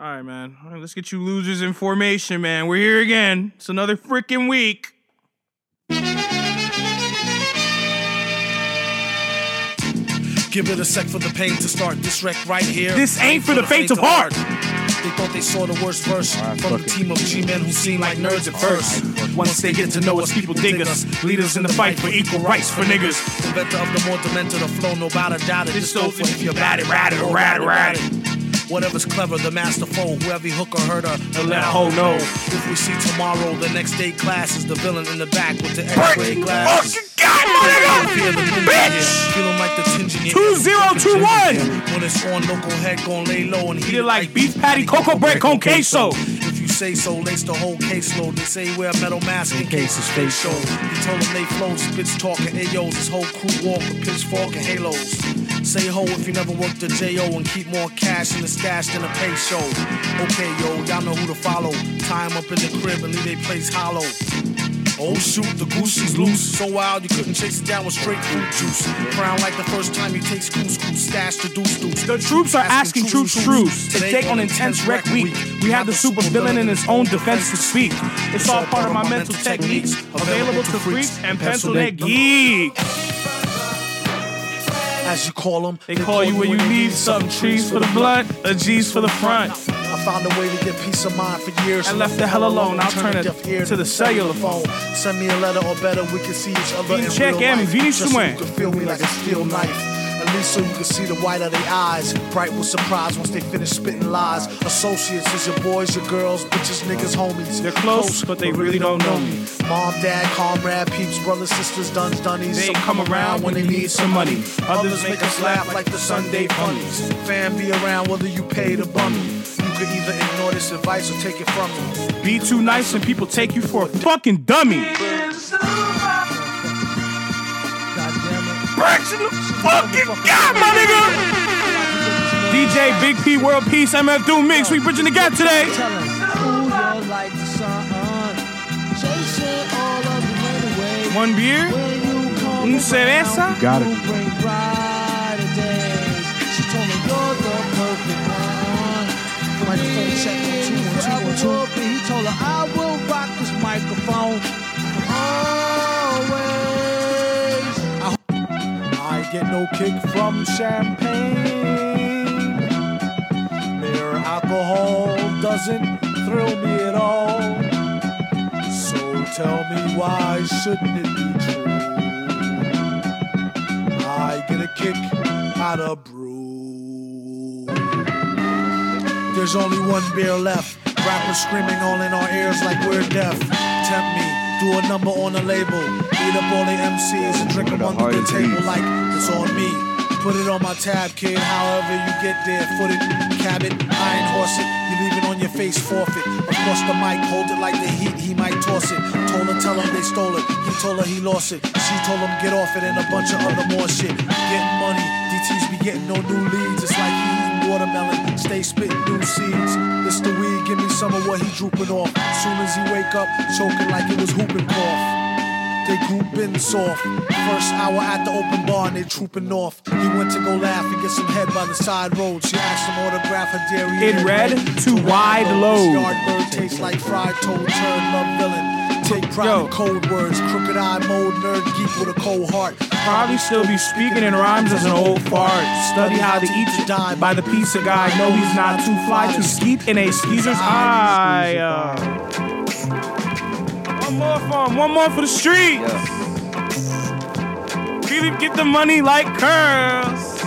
All right, man. All right, let's get you losers in formation, man. We're here again. It's another freaking week. Give it a sec for the pain to start this wreck right here. This ain't for the faint of heart. They thought they saw the worst verse from the team of G-men who seem like nerds at first. Once they get to know us, people dig us. Leaders in the fight for equal rights for niggas. Inventor of the more demented, the flow, no about a doubt it. This This dope dope if you're bad at rat it or rat it, rat it. Whatever's clever, the master foe, whoever he hook or herder, To let a hoe know. If we see tomorrow, the next day class is the villain in the back with the X-ray glasses. Fucking God, my nigga! Fear the ninja, Bitch! Feeling like the tinge 2021. When it's on, local head gon' lay low and Eat it like beef patty, cocoa bread con queso. You say so, lace the whole caseload. They say wear a metal mask in case his face show. He told them they flow, spits talking AOs. His whole crew walk with pitchfork and halos. Say ho if you never worked a JO and keep more cash in the stash than a pay show. Okay, yo, y'all know who to follow. Tie 'em up in the crib and leave they place hollow. Oh shoot, the goose is loose. So wild you couldn't chase it down with straight fruit juice. Crown like the first time you taste couscous. Stash the deuce deuce. The troops are asking troops truths to take on intense wreck week. We have the super villain in his own defense to speak. It's all part of my mental techniques, available to freaks and pencil neck geeks. As you call them, They call you when you need some trees for the blunt, a G's for the front. I found a way to get peace of mind for years. And left the hell alone. I'll turn it a deaf ear to the cellular phone. Send me a letter or better, we can see each other in Check real life. Just so you can feel me like a steel knife. At least so you can see the white of their eyes. Bright with surprise once they finish spitting lies. Associates is your boys, your girls, bitches, niggas, homies. They're close, but they really don't know me. Mom, dad, comrade, peeps, brothers, sisters, duns, dunnies. They Some come around when they need some money. Others make us laugh like the Sunday funnies. Fan be around whether you pay the bummy. You could either ignore this advice or take it from me. Be too nice and people take you for a fucking dummy. Damn it. The fucking God, my nigga. DJ Big P World Peace MF Doom Mix. We bridging the gap today. Ooh, you're like the sun, chasing all of the rain away. One beer. When you come Un cerveza. around, Got it. you bring days. She told me you're the perfect one. Microphone check, one, two, one, two, Forever one, two. will be. He told her I will rock this microphone always. Get no kick from champagne. Mere alcohol doesn't thrill me at all. So tell me why shouldn't it be true? I get a kick out of brew. There's only one beer left. Rappers screaming all in our ears like we're deaf. Tempt me, do a number on a label. Eat up all the MCs and drink them The under the table beat. like it's on me. Put it on my tab, kid. However you get there, foot it, cab it, iron horse it. You leave it on your face, forfeit. Across the mic, hold it like the heat. He might toss it. Told her, tell him they stole it. He told her he lost it. She told him get off it and a bunch of other more shit. Getting money, DTs be getting no new leads. It's like eating watermelon. Stay spitting new seeds. It's the weed, give me some of what he drooping off. Soon as he wake up, choking like it was whooping cough. They group in soft. First hour at the open bar and they trooping off. He went to go laugh and get some head by the side road. She asked him autograph her dairy. In red to wide load. Yardbird tastes like fried toad, turd, love villain. Take pride Yo. in code words. Crooked eye mode, nerd geek with a cold heart. Probably still be speaking in rhymes as an old fart. Study how to eat to die by the piece of guy. No, he's not too fly to skeet in a skeezer's eye. Uh, one more for him, one more for the streets. Really get the money like curls.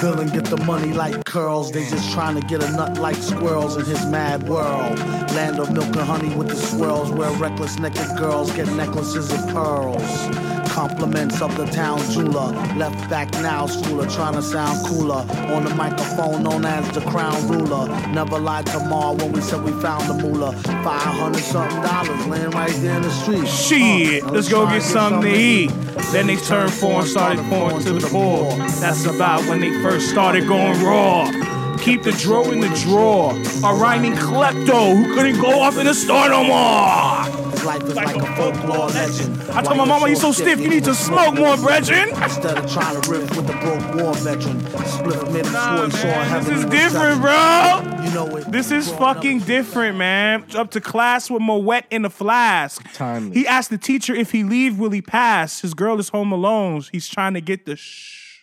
Villain get the money like curls. They just trying to get a nut like squirrels in his mad world. Land of milk and honey with the swirls, where reckless naked girls get necklaces of pearls. Compliments of the town jeweler. Left back now, schooler, trying to sound cooler. On the microphone, known as the crown ruler. Never lied to Ma when we said we found the moolah. 500 something dollars laying right there in the street. Shit, Uh, let's go get and something to eat. Then they turned four and started pouring to the poor. That's about when they first started going raw. Keep the draw in the drawer. A rhyming klepto who couldn't go off in the store no more. His life is like, a folklore legend. I told my mama, you so stiff, you need to smoke more, brethren. Instead of trying to riff with the broke war veteran. Split minutes, Nah, swore he saw heaven this is different, bro. You know it. This is fucking different, man. Up to class with Moet in the flask. Timeless. He asked the teacher if he leave, will he pass? His girl is home alone. He's trying to get the shh.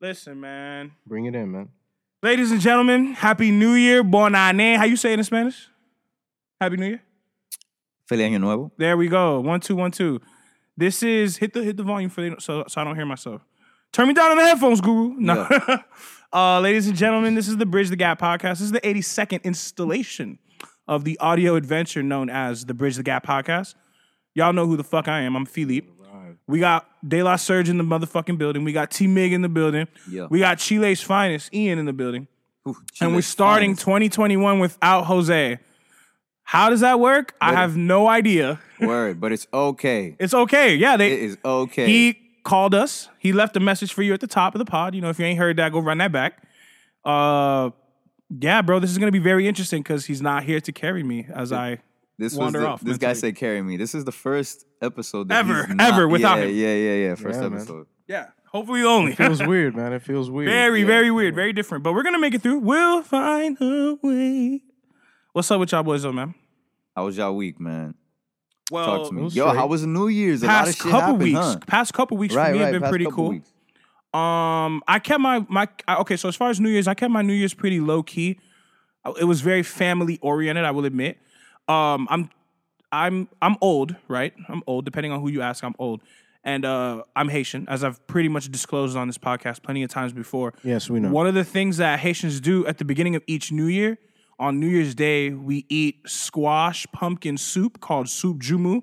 Listen, man. Bring it in, man. Ladies and gentlemen, Happy New Year. Bon año. How you say it in Spanish? Happy New Year. Feliz Año Nuevo. There we go. One, two, one, two. This is hit the hit the volume for the, so so I don't hear myself. Turn me down on the headphones, Guru. No. uh, ladies and gentlemen, this is the Bridge the Gap podcast. This is the 82nd installation of the audio adventure known as the Bridge the Gap podcast. Y'all know who the fuck I am. I'm Philippe. We got De La Surge in the motherfucking building. We got T Mig in the building. Yeah. We got Chile's finest, Ian, in the building. Ooh, and we're starting finest. 2021 without Jose. How does that work? I have no idea. Word, but it's okay. It's okay. Yeah, they It is okay. he called us. He left a message for you at the top of the pod. You know, if you ain't heard that, go run that back. Uh yeah, bro, this is gonna be very interesting because he's not here to carry me as I this was wander the, off this guy said carry me. This is the first episode that Ever, he's not- ever without yeah, him. Yeah, yeah, yeah. First Yeah, man. episode. Yeah. Hopefully only. Feels weird, man. It feels weird. very, very weird, very different. But we're gonna make it through. We'll find a way. What's up with y'all boys though, man? How was y'all week, man? Well, Talk to me. Yo, how was the New Year's? A lot of past couple happened, weeks. huh? Past couple weeks Right, for me right. have been past pretty couple cool. weeks. Um, I kept my my I- okay. So as far as New Year's, I kept my New Year's pretty low key. Uh, It was very family oriented. I will admit. Um, I'm I'm I'm old, right? I'm old. Depending on who you ask, I'm old, and uh, I'm Haitian, as I've pretty much disclosed on this podcast plenty of times before. Yes, we know. One of the things that Haitians do at the beginning of each New Year, on New Year's Day, we eat squash pumpkin soup called soup joumou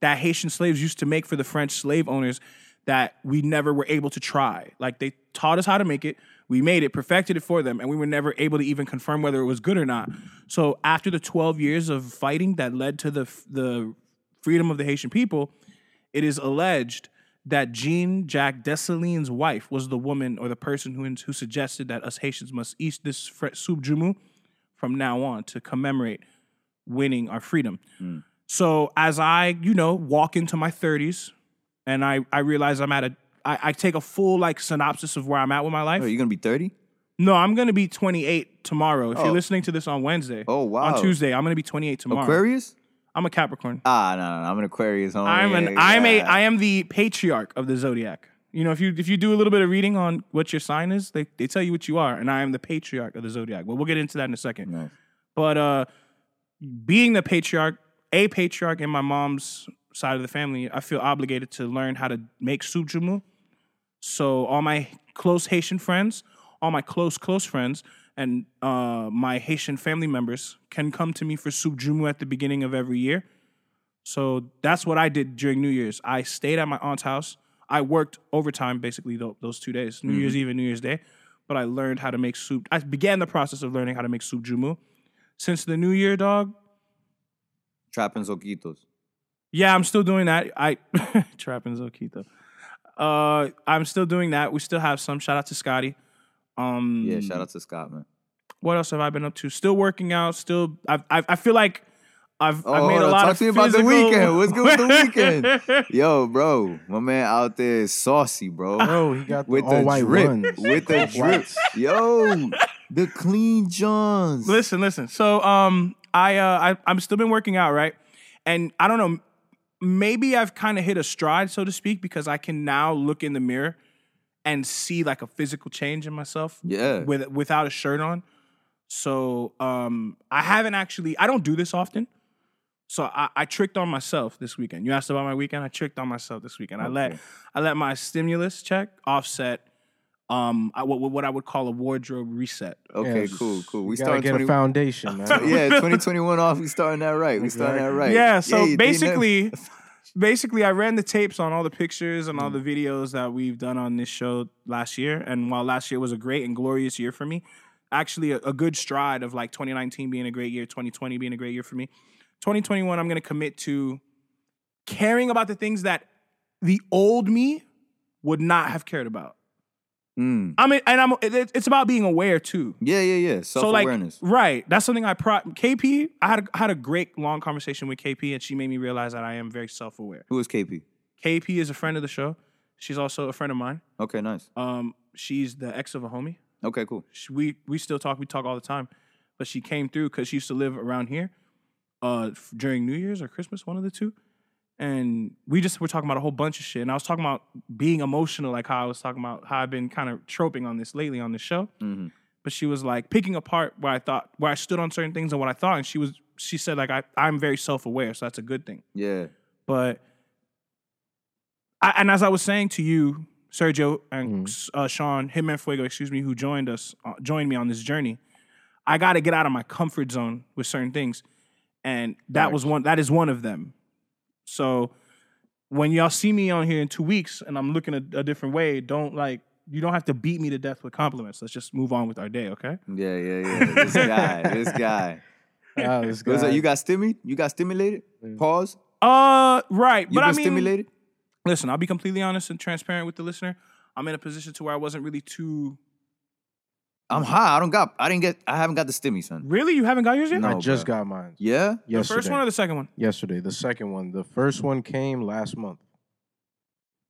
that Haitian slaves used to make for the French slave owners that we never were able to try. Like they taught us how to make it, we made it, perfected it for them, and we were never able to even confirm whether it was good or not. So after the 12 years of fighting that led to the the freedom of the Haitian people, it is alleged that Jean Jacques Dessalines' wife was the woman or the person who, who suggested that us Haitians must eat this soup joumou from now on to commemorate winning our freedom. So as I, you know, walk into my 30s and I, I realize I'm at a, I, I take a full like synopsis of where I'm at with my life. Oh, you gonna be thirty? No, I'm gonna be 28 tomorrow. If Oh. you're listening to this on Wednesday, Oh, wow. on Tuesday, I'm gonna be 28 tomorrow. Aquarius? I'm a Capricorn. Ah, no, no, no, I'm an Aquarius. Homie. I'm an Yeah, I'm a. I am the patriarch of the zodiac. You know, if you if you do a little bit of reading on what your sign is, they they tell you what you are, and I am the patriarch of the zodiac. But we'll get into that in a second. Nice. But uh being the patriarch, a patriarch in my mom's side of the family, I feel obligated to learn how to make soup joumou. So all my close Haitian friends, all my close close friends, and uh, my Haitian family members can come to me for soup joumou at the beginning of every year. So that's what I did during New Year's. I stayed at my aunt's house. I worked overtime basically those two days, New Year's Eve and New Year's Day. But I learned how to make soup. I began the process of learning how to make soup joumou. Since the New Year, dog, Trapping Zoquitos. yeah, I'm still doing that. I trapping Zoquito. Uh, I'm still doing that. We still have some. Shout out to Scotty. Um, Yeah, shout out to Scott, man. what else have I been up to? Still working out. Still, I've, I've I feel like I've, Oh, I've made hold a lot Talk of to me about the physical- weekend. What's good with the weekend? Yo, bro, my man out there is saucy, bro. Bro, he got the with all the white drip, ones. with the drip. Yo, the clean Johns. listen, listen. So, um, I, uh, I, I'm still been working out, right? And I don't know, maybe I've kind of hit a stride, so to speak, because I can now look in the mirror and see like a physical change in myself. Yeah. With without a shirt on. So, um, I haven't actually. I don't do this often. So I, I tricked on myself this weekend. You asked about my weekend. I tricked on myself this weekend. I let I let my stimulus check offset. Um, I, what, what I would call a wardrobe reset. Okay, Yes. cool, cool. We start gotta get 20, a foundation, man. Yeah, 2021 off. We starting that right. We starting that right. Yeah. So you basically, basically, I ran the tapes on all the pictures and all the videos that we've done on this show last year. And while last year was a great and glorious year for me, actually a, a good stride of like 2019 being a great year, 2020 being a great year for me. 2021, I'm going to commit to caring about the things that the old me would not have cared about. Mm. I mean, and I'm it, it's about being aware too. Yeah, yeah, yeah. Self So like, awareness. right? That's something I pro. KP, I had a, had a great long conversation with KP, and she made me realize that I am very self aware. Who is KP? KP is a friend of the show. She's also a friend of mine. Okay, nice. Um, she's the ex of a homie. Okay, cool. She, we we still talk. We talk all the time. But she came through because she used to live around here, uh, during New Year's or Christmas, one of the two. And we just were talking about a whole bunch of shit. And I was talking about being emotional, like how I was talking about how I've been kind of troping on this lately on this show. Mm-hmm. But she was like picking apart where I thought, where I stood on certain things and what I thought. And she was, she said like I, I'm very self aware, so that's a good thing. Yeah. But I, and as I was saying to you, Sergio and uh, Sean Hitman Fuego, excuse me, who joined us, uh, joined me on this journey, I got to get out of my comfort zone with certain things, and that was one. That is one of them. So when y'all see me on here in two weeks and I'm looking a, a different way, don't like. You don't have to beat me to death with compliments. Let's just move on with our day, okay? Yeah, yeah, yeah. This guy, this guy. Ah, this guy- up? You got stimmy? You got stimulated? Pause. Uh, right. You but been I mean, stimulated? listen, I'll be completely honest and transparent with the listener. I'm in a position to where I wasn't really too. I'm high. I don't got. I didn't get. I haven't got the stimmy, son. Really, you haven't got yours yet? No. I just bro. got mine. Yeah. The Yesterday. first one or the second one? Yesterday, the second one. The first one came last month,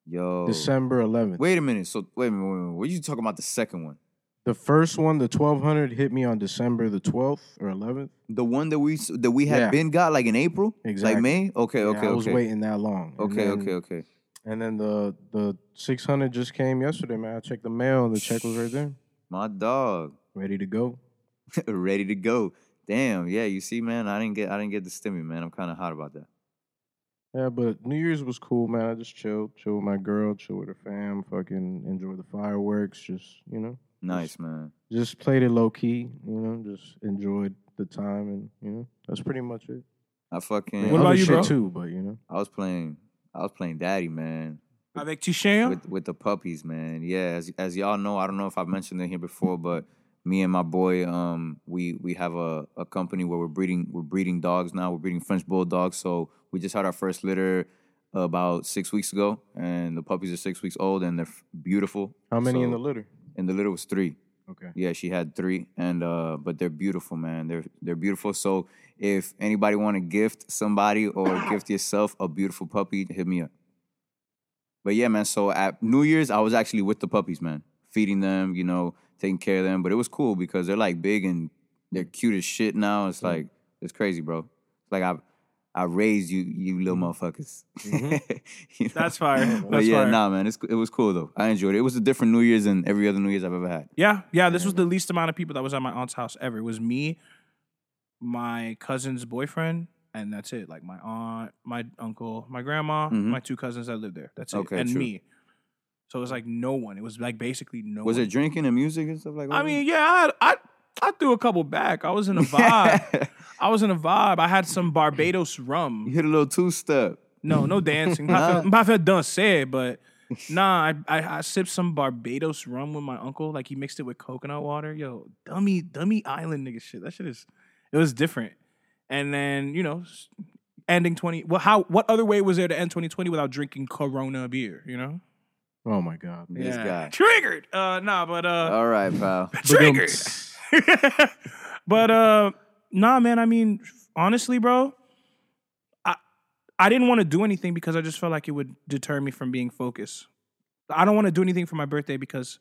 Yo. December 11th. Wait a minute. So wait a minute. Wait a minute. What are you talking about? The second one? The first one, the 1200, hit me on December the 12th or 11th. The one that we that we had Yeah. been got like in April, Exactly. like May. Okay, Yeah, okay, I was okay. waiting that long. And Okay, then- okay, okay. And then the the 600 just came yesterday, man. I checked the mail and the check was right there, My dog, ready to go. ready to go. Damn. Yeah. You see, man. I didn't get. I didn't get the stimmy, man. I'm kind of hot about that. Yeah, but New Year's was cool, man. I just chilled, chill with my girl, chill with her fam, fucking enjoy the fireworks, just you know, Nice, man. just played it low key, you know, just enjoyed the time, and you know, that's pretty much it. I I fucking. mean, What about you, shit bro? Too, but you know, I was playing. I was playing daddy, man. Avec Tichéen? with with the puppies, man. Yeah, as as y'all know, I don't know if I've mentioned it here before, but me and my boy, um, we we have a, a company where we're breeding we're breeding dogs now. We're breeding French bulldogs. So we just had our first litter about six weeks ago, and the puppies are six weeks old, and they're f- beautiful. how many in the litter? In the litter was three. Okay. Yeah, she had three, and uh, but they're beautiful, man. They're they're beautiful. So if anybody want to gift somebody or gift yourself a beautiful puppy, hit me up. But yeah, man. So at New Year's, I was actually with the puppies, man, feeding them, you know, taking care of them. But it was cool because they're like big and they're cute as shit now. It's like it's crazy, bro. It's like I I raised you, you little mm-hmm. motherfuckers. Mm-hmm. You know? That's fire. But yeah, fire. nah, man, it's, it was cool though. I enjoyed it. It was a different New Year's than every other New Year's I've ever had. Yeah, yeah. This was the least amount of people that was at my aunt's house ever. It was me, my cousin's boyfriend, and that's it. Like my aunt, my uncle, my grandma, Mhm. my two cousins that lived there. That's it. Okay, and true. me. So it was like no one. It was like basically no Was one. it drinking and music and stuff like that? I mean, yeah, I, I I threw a couple back. I was in a vibe. I was in a vibe. I had some Barbados you rum. hit a little two step. No, no dancing. I'm not done said, but nah, I, I I sipped some Barbados rum with my uncle. Like he mixed it with coconut water. Yo, dummy, dummy island nigga shit. That shit is it was different. And then, you know, ending 20 well how what other way was there to end 2020 without drinking corona beer, you know? Oh my god. This guy. Triggered. Uh nah, but uh All right, pal. triggered. but uh nah man, I mean honestly, bro, I I didn't want to do anything because I just felt like it would deter me from being focused. I don't want to do anything for my birthday because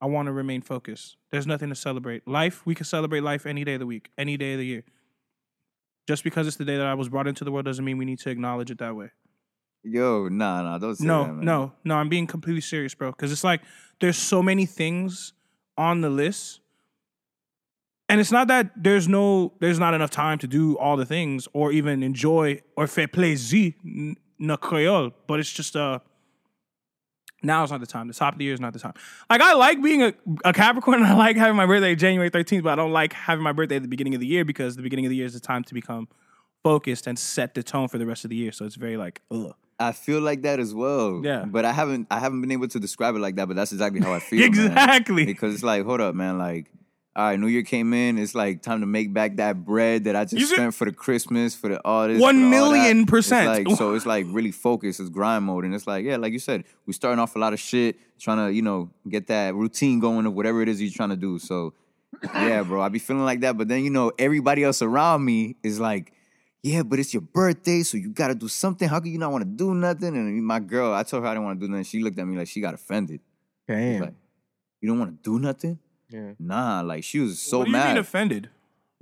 I want to remain focused. There's nothing to celebrate. Life, we can celebrate life any day of the week, any day of the year. Just because it's the day that I was brought into the world doesn't mean we need to acknowledge it that way. Yo, nah, nah, don't say No, that, man. no, no. I'm being completely serious, bro. Because it's like there's so many things on the list, and it's not that there's no, there's not enough time to do all the things or even enjoy or faire plaisir na Creole. But it's just uh, now is not the time. The top of the year is not the time. Like I like being a, a Capricorn. and I like having my birthday January 13th, but I don't like having my birthday at the beginning of the year because the beginning of the year is the time to become focused and set the tone for the rest of the year. So it's very like, ugh. I feel like that as well. Yeah. But I haven't I haven't been able to describe it like that, but that's exactly how I feel. man. exactly. Because it's like, hold up, man, like all right, New Year came in. It's like time to make back that bread that I just You see- spent for the Christmas, for the all this. One for all million that. percent. It's like, so it's like really focused. It's grind mode, and it's like, yeah, like you said, we starting off a lot of shit, trying to you know get that routine going of whatever it is you're trying to do. So, yeah, bro, I be feeling like that. But then you know, everybody else around me is like. Yeah, but it's your birthday, so you gotta do something. How can you not want to do nothing? And my girl, I told her I didn't want to do nothing. She looked at me like she got offended. Damn. Like, you don't want to do nothing? Yeah. Nah, like she was so what do you mad mean offended?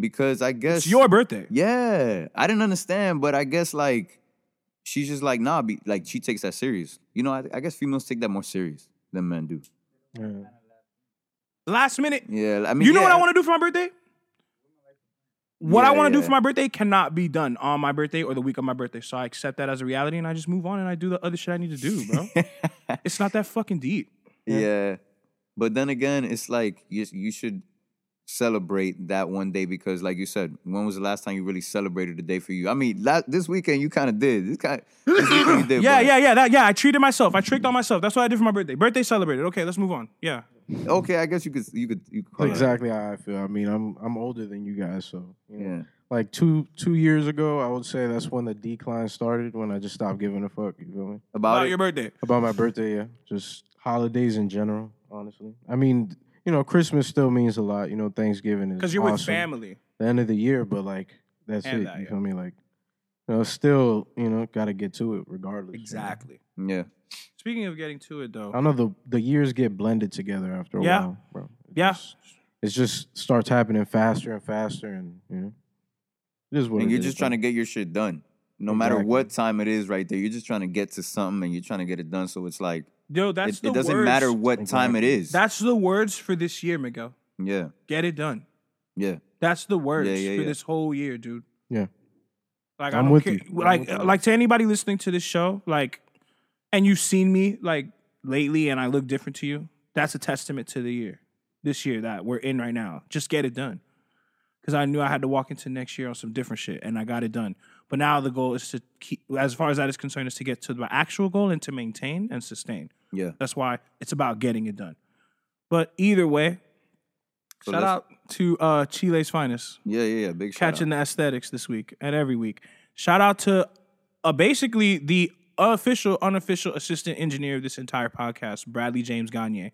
because I guess It's your birthday. yeah, I didn't understand, but I guess like she's just like nah, be, like she takes that serious. You know, I, I guess females take that more serious than men do. yeah. Last minute. Yeah, I mean, You know what I want to do for my birthday? What I want to do for my birthday cannot be done on my birthday or the week of my birthday. So I accept that as a reality and I just move on and I do the other shit I need to do, bro. it's not that fucking deep. Yeah. But then again, it's like you you should celebrate that one day because, like you said, when was the last time you really celebrated the day for you? I mean, la- this weekend you kind of did. This kind this weekend you did. Yeah, but- yeah, yeah. That yeah, I treated myself. I tricked on myself. That's what I did for my birthday. Birthday celebrated. Okay, let's move on. Yeah. Okay, I guess you could you could you could call it. Exactly how I feel. I mean, I'm I'm older than you guys, so you know, Yeah. like two two years ago, I would say that's when the decline started. When I just stopped giving a fuck. You feel me? About, About your birthday. About my birthday, yeah. Just holidays in general, honestly. I mean, you know, Christmas still means a lot. You know, Thanksgiving is Because you're with family. The end of the year, but like that's And it. that, you yeah. feel me? Like, you know, still, you know, got to get to it regardless. you know? Exactly. yeah. Speaking of getting to it though. I know the the years get blended together after a Yeah. while, bro. It Yeah. just- it just starts happening faster and faster, and you know, it is what and it you're is, just bro. trying to get your shit done. No matter Exactly. what time it is, right there, you're just trying to get to something and you're trying to get it done. So it's like Yo, that's it, the it doesn't words. matter what time it is. That's the words for this year, Miguel. yeah, Get it done. yeah, That's the words Yeah, yeah, for yeah. this whole year, dude. Yeah. Like I'm I don't with care. you. I'm Like with you. like to anybody listening to this show, like, and you've seen me like lately, and I look different to you. That's a testament to the year, this year that we're in right now. Just get it done, because I knew I had to walk into next year on some different shit, and I got it done. But now the goal is to keep, as far as that is concerned, is to get to the actual goal and to maintain and sustain. Yeah. That's why it's about getting it done. But either way, So shout out to uh, Chile's finest Yeah, yeah, yeah. Big shout catching the aesthetics this week and every week. Shout out to uh, basically the official, unofficial assistant engineer of this entire podcast, Bradley James Gagne,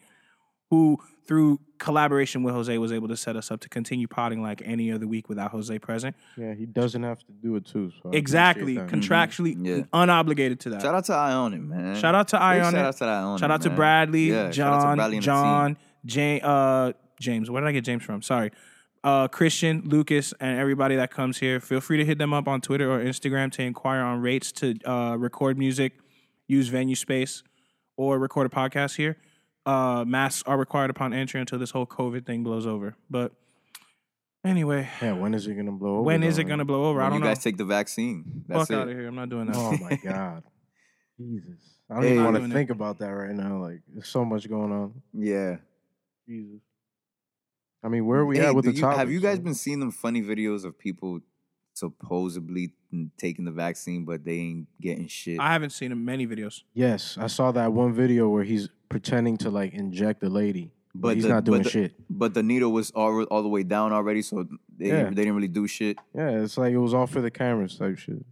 who through collaboration with Jose was able to set us up to continue potting like any other week without Jose present. Yeah, he doesn't have to do it too. So Exactly, appreciate that. contractually Yeah. unobligated to that. Shout out to Ionic, man. Shout out to Big Ionic. Shout out to Ionic. Shout out to. Bradley, Yeah, shout out to John, Bradley John, team. James, uh, James. Where did I get James from? Sorry. Uh, Christian, Lucas, and everybody that comes here. Feel free to hit them up on Twitter or Instagram to inquire on rates to uh, record music, use venue space, or record a podcast here. Uh, masks are required upon entry until this whole COVID thing blows over. But anyway, Yeah, when is it gonna blow over? when is though, it going to blow over? I don't you know. You guys take the vaccine. That's Fuck it. out of here. I'm not doing that. Oh my god, Jesus! I don't Hey. even want Doing to it. think about that right now. Like, there's so much going on. Yeah. Jesus. I mean, where are we Hey, at with the you- topic? Have you guys been seeing them funny videos of people supposedly taking the vaccine, but they ain't getting shit? I haven't seen them many videos. Yes, I saw that one video where he's pretending to like inject the lady, but, But he's the- not doing but the- shit. but the needle was all, all the way down already, so they, Yeah. didn't, they didn't really do shit. Yeah, it's like it was all for the cameras type shit.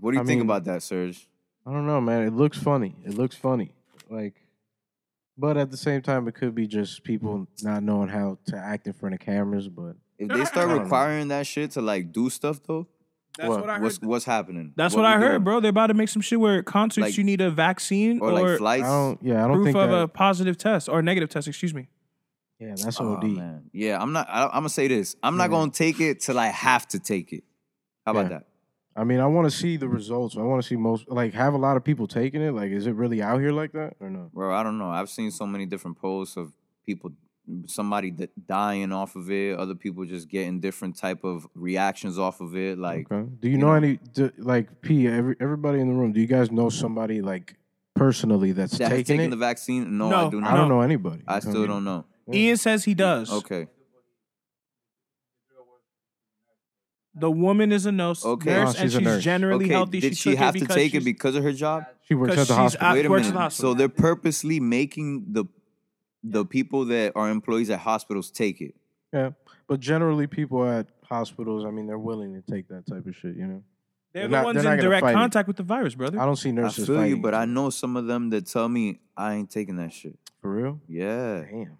What do you I think mean- about that, Serge? I don't know, man. It looks funny. It looks funny. Like, but at the same time, it could be just people not knowing how to act in front of cameras. But If they start don't know. requiring that shit to like do stuff though, That's What? what I heard. what's what's happening? That's what, I heard, doing? bro. They're about to make some shit where at concerts Like- you need a vaccine Or, or, like I flights. don't. Yeah, I don't proof think of that. a positive test or a negative test. Excuse me. yeah, that's Oh, OD. man. Yeah, I'm not. I, I'm gonna say this. I'm not gonna take it till I have to take it. How about Yeah. that? I mean, I want to see the results. I want to see most like have a lot of people taking it. Like, is it really out here like that or no? Bro, I don't know. I've seen so many different posts of people, somebody that dying off of it, other people just getting different type of reactions off of it. Like, Okay. Do you, you know, know. any do, like P? Every, everybody in the room. Do you guys know somebody like personally that's that has taking it? the vaccine? No, No, I do not. I don't know anybody. I still feel me? don't know. Ian says he does. Okay. The woman is a nurse, Okay. nurse Oh, and she's a she's nurse. generally okay. healthy. Did she, she have to take it because of her job? She works at the hospital. Wait a minute. the hospital. So they're purposely making the the people that are employees at hospitals take it. Yeah, but generally, people at hospitals, I mean, they're willing to take that type of shit. You know, They're, They're the not- ones they're in direct fight it. contact with the virus, brother. I don't see nurses. I nurses feel you, but I know some of them that tell me I ain't taking that shit. for real. Yeah. Damn.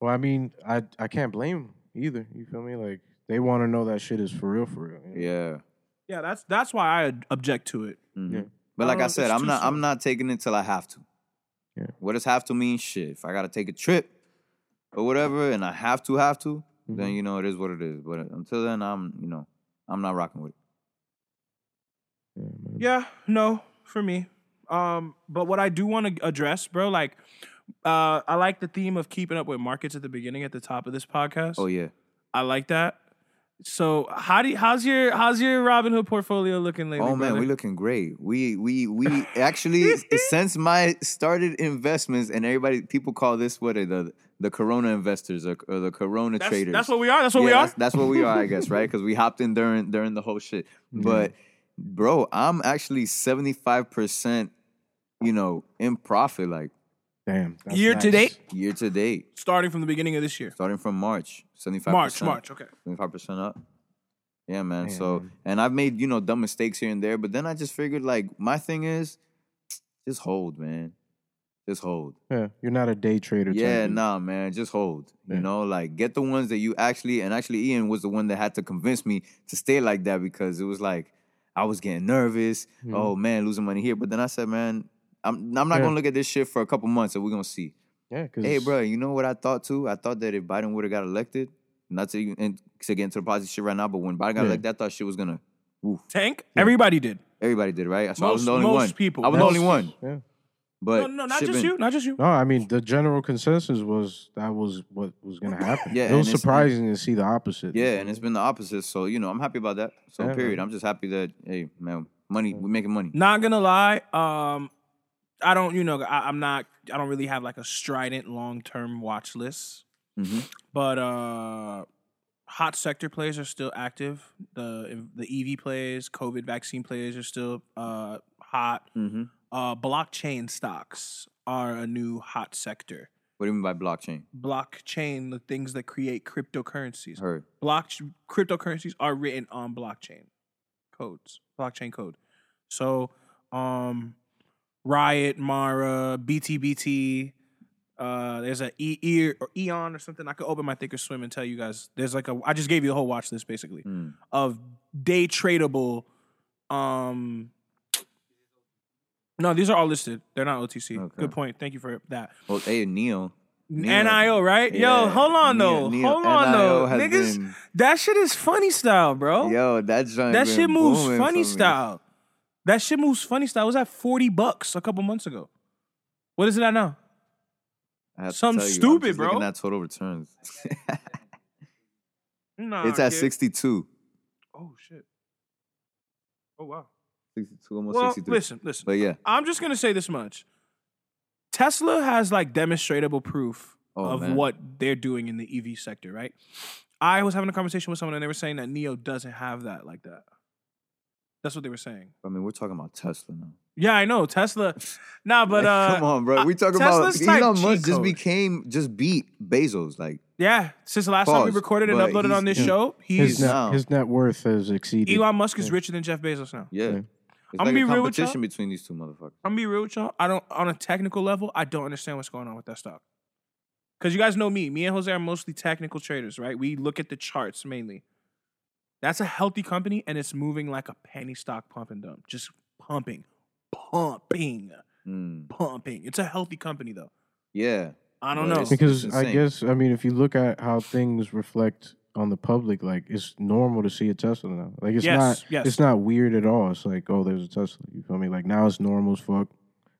Well, I mean, I I can't blame them either. You feel me? Like they want to know that shit is for real, for real. you know? Yeah. Yeah, that's that's why I object to it. Mhm. Yeah. But I like don't I said, I'm too not. I'm not taking it till I have to. Yeah. What does have to mean? Shit. If I gotta take a trip or whatever, and I have to, have to, then Mhm. you know it is what it is. But until then, I'm, you know, I'm not rocking with it. Yeah. Yeah, no, for me. Um, but what I do want to address, bro, like, uh, I like the theme of keeping up with markets at the beginning, at the top of this podcast. Oh yeah. I like that. So how do you, how's your how's your Robinhood portfolio looking lately? Oh man, brother? we looking great. We we we actually since my started investments and everybody people call this what are the the Corona investors or, or the Corona that's, traders. that's what we are. That's what yeah, we are. That's, that's what we are, I guess, right? Because we hopped in during during the whole shit. But bro, I'm actually 75 percent, you know, in profit, like Damn. that's Year to date? year to date, Starting from the beginning of this year. starting from March, 75 March, March. Okay. 25 percent up. Yeah, man. Damn, so, and I've made you know dumb mistakes here and there, but then I just figured like my thing is, just hold, man. Just hold. Yeah, you're not a day trader. type Yeah, dude. nah, man. Just hold. Yeah. You know, like get the ones that you actually and actually Ian was the one that had to convince me to stay like that because it was like I was getting nervous. Mhm. Oh man, losing money here. But then I said, man, I'm I'm not Yeah. gonna look at this shit for a couple months and we're gonna see. Yeah, Hey, bro, you know what I thought too? I thought that if Biden would have got elected, not to even and to get into the positive shit right now, but when Biden got Yeah. elected, I thought shit was gonna. Woof. Tank. Everybody did. Everybody did right. So I was the only most one. people. I was the only one. Yeah. But no, no, not shit just been- you. Not just you. No, I mean the general consensus was that was what was gonna happen. Yeah, it was and it's- surprising to see the opposite. Yeah, and it's been the opposite. So you know, I'm happy about that. So Yeah, period. man. I'm just happy that hey, man, money, we're making money. Not gonna lie. Um, I don't. You know, I, I'm not. I don't really have like a strident long term watch list. hmm But uh hot sector plays are still active. The the EV plays, COVID vaccine plays are still uh hot. hmm Uh blockchain stocks are a new hot sector. What do you mean by blockchain? Blockchain, the things that create cryptocurrencies. Heard. Block cryptocurrencies are written on blockchain codes, blockchain code. So, um Riot, Mara, BTBT, uh, there's a e- e- or Eon or something. I could open my thinkorswim and tell you guys. There's like a. I just gave you the whole watch list basically Mm. of day tradable. Um, no, these are all listed. They're not OTC. Okay. Good point. Thank you for that. Well, hey, NIO. Neo. NIO, right? Yo, hold on though. NIO- hold on NIO though. Niggas, been- that shit is funny style, bro. Yo, that joint that shit moves funny style. That shit moves funny style. It was at 40 bucks a couple months ago. What is it at now? I have to Something you, I'm stupid, bro. Looking at total returns. Nah, it's at kid. 62. Oh shit. Oh wow. 62, almost Well, 63. listen, listen. But yeah. I'm just gonna say this much. Tesla has like demonstrable proof Oh, of man. what they're doing in the EV sector, right? I was having a conversation with someone and they were saying that NIO doesn't have that like that. That's what they were saying. I mean, we're talking about Tesla now. Yeah, I know Tesla. Nah, but uh, come on, bro. We talking Tesla's about Elon cheat Musk just became just beat Bezos. Like yeah. Since the last time we recorded and uploaded on this he's- show, his he's net, now- his net worth has exceeded. Elon Musk is richer than Jeff Bezos now. yeah, Yeah. it's I'ma be a real with y'all. competition between these two motherfuckers. I'm gonna be real with y'all. I don't on a technical level, I don't understand what's going on with that stock. Cause you guys know me. Me and Jose are mostly technical traders, right? We look at the charts mainly. That's a healthy company and it's moving like a penny stock pump and dump. Just pumping. Pumping. Mm. Pumping. It's a healthy company though. Yeah, I don't Well, know. it's- because it's I guess I mean if you look at how things reflect on the public, like it's normal to see a Tesla now. Like it's Yes, not yes. it's not weird at all. It's like oh, there's a Tesla. You feel me? Like now it's normal as fuck.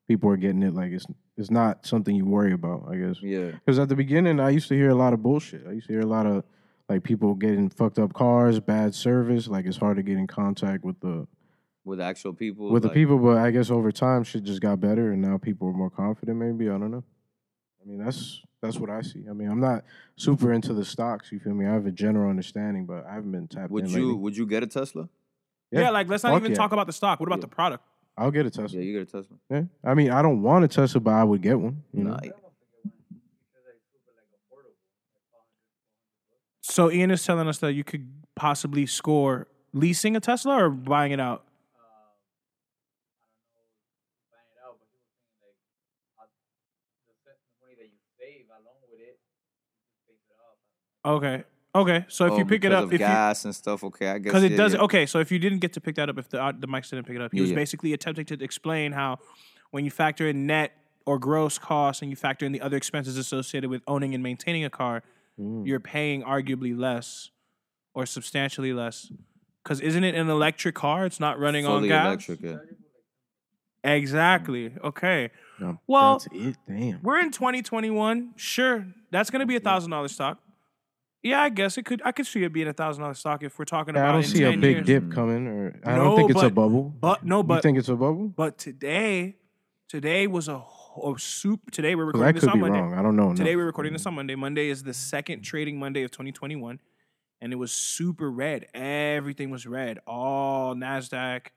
People are getting it. Like it's it's not something you worry about. I guess yeah. because at the beginning I used to hear a lot of bullshit. I used to hear a lot of like people getting fucked up cars, bad service. Like it's hard to get in contact with the With actual people. with like, the people. But I guess over time shit just got better, and now people are more confident. Maybe I don't know. I mean that's that's what I see. I mean I'm not super into the stocks. You feel me? I have a general understanding, but I haven't been tapped Would in you lately. Would you get a Tesla? yeah. like let's not Fuck even yeah. talk about the stock. What about Yeah. the product? I'll get a Tesla. Yeah, you get a Tesla. Yeah. I mean I don't want a Tesla, but I would get one. You know? So Ian is telling us that you could possibly score leasing a Tesla or buying it out. Okay. Okay. So if Oh, you pick it up, of if you gas and stuff, okay, I guess because it yeah, does yeah. okay so if you didn't get to pick that up if the uh, the mics didn't pick it up he Yeah, was yeah. basically attempting to explain how when you factor in net or gross costs and you factor in the other expenses associated with owning and maintaining a car Mm. you're paying arguably less or substantially less because isn't it an electric car it's not running on gas electric. Yeah. exactly okay No, Well, that's it. Damn. we're in 2021 sure that's going to be a thousand dollar stock yeah i guess it could i could see it being a thousand dollar stock if we're talking Yeah, about I don't see a big years. dip coming, or I No, don't think it's a bubble. but no but you but think it's a bubble? But today, today was a, a soup. Today we're recording I this could on be Monday. wrong. I don't know. Today enough. we're recording this on Monday. Monday is the second trading Monday of 2021, and it was super red. Everything was red. All Nasdaq,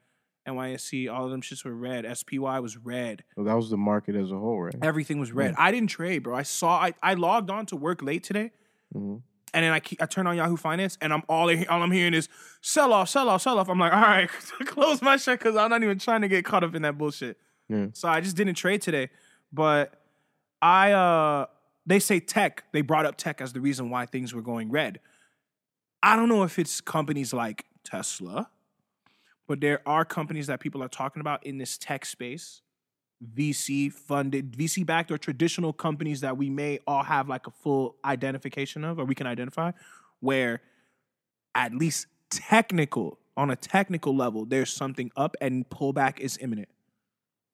NYSE, all of them shits were red. SPY was red. So that was the market as a whole, right? Everything was red. I didn't trade, bro. I saw. I, I logged on to work late today. Mhm. And then I, keep, I turn on Yahoo Finance, and I'm all all I'm hearing is sell off, sell off, sell off. I'm like, all right, close my shit because I'm not even trying to get caught up in that bullshit. Yeah. So I just didn't trade today. But I uh they say tech, they brought up tech as the reason why things were going red. I don't know if it's companies like Tesla, but there are companies that people are talking about in this tech space. VC funded, VC backed, or traditional companies that we may all have like a full identification of, or we can identify, where at least technical, on a technical level, there's something up and pullback is imminent.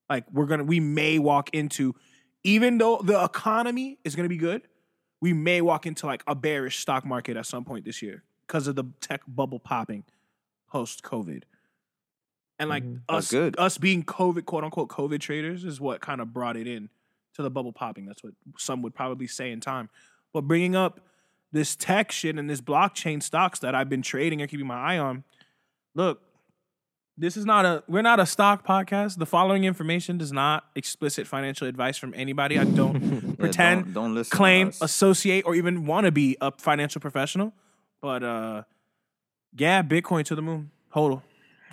Like we're gonna, we may walk into, even though the economy is gonna be good, we may walk into like a bearish stock market at some point this year because of the tech bubble popping post COVID. And like mm-hmm. That's us, good. us being COVID, quote unquote, COVID traders is what kind of brought it in to the bubble popping. That's what some would probably say in time. But bringing up this tech shit and this blockchain stocks that I've been trading or keeping my eye on, look, this is not a we're not a stock podcast. The following information does not explicit financial advice from anybody. I don't Yeah, pretend, don't, don't listen claim, associate, or even want to be a financial professional. But uh yeah, Bitcoin to the moon. Hodl.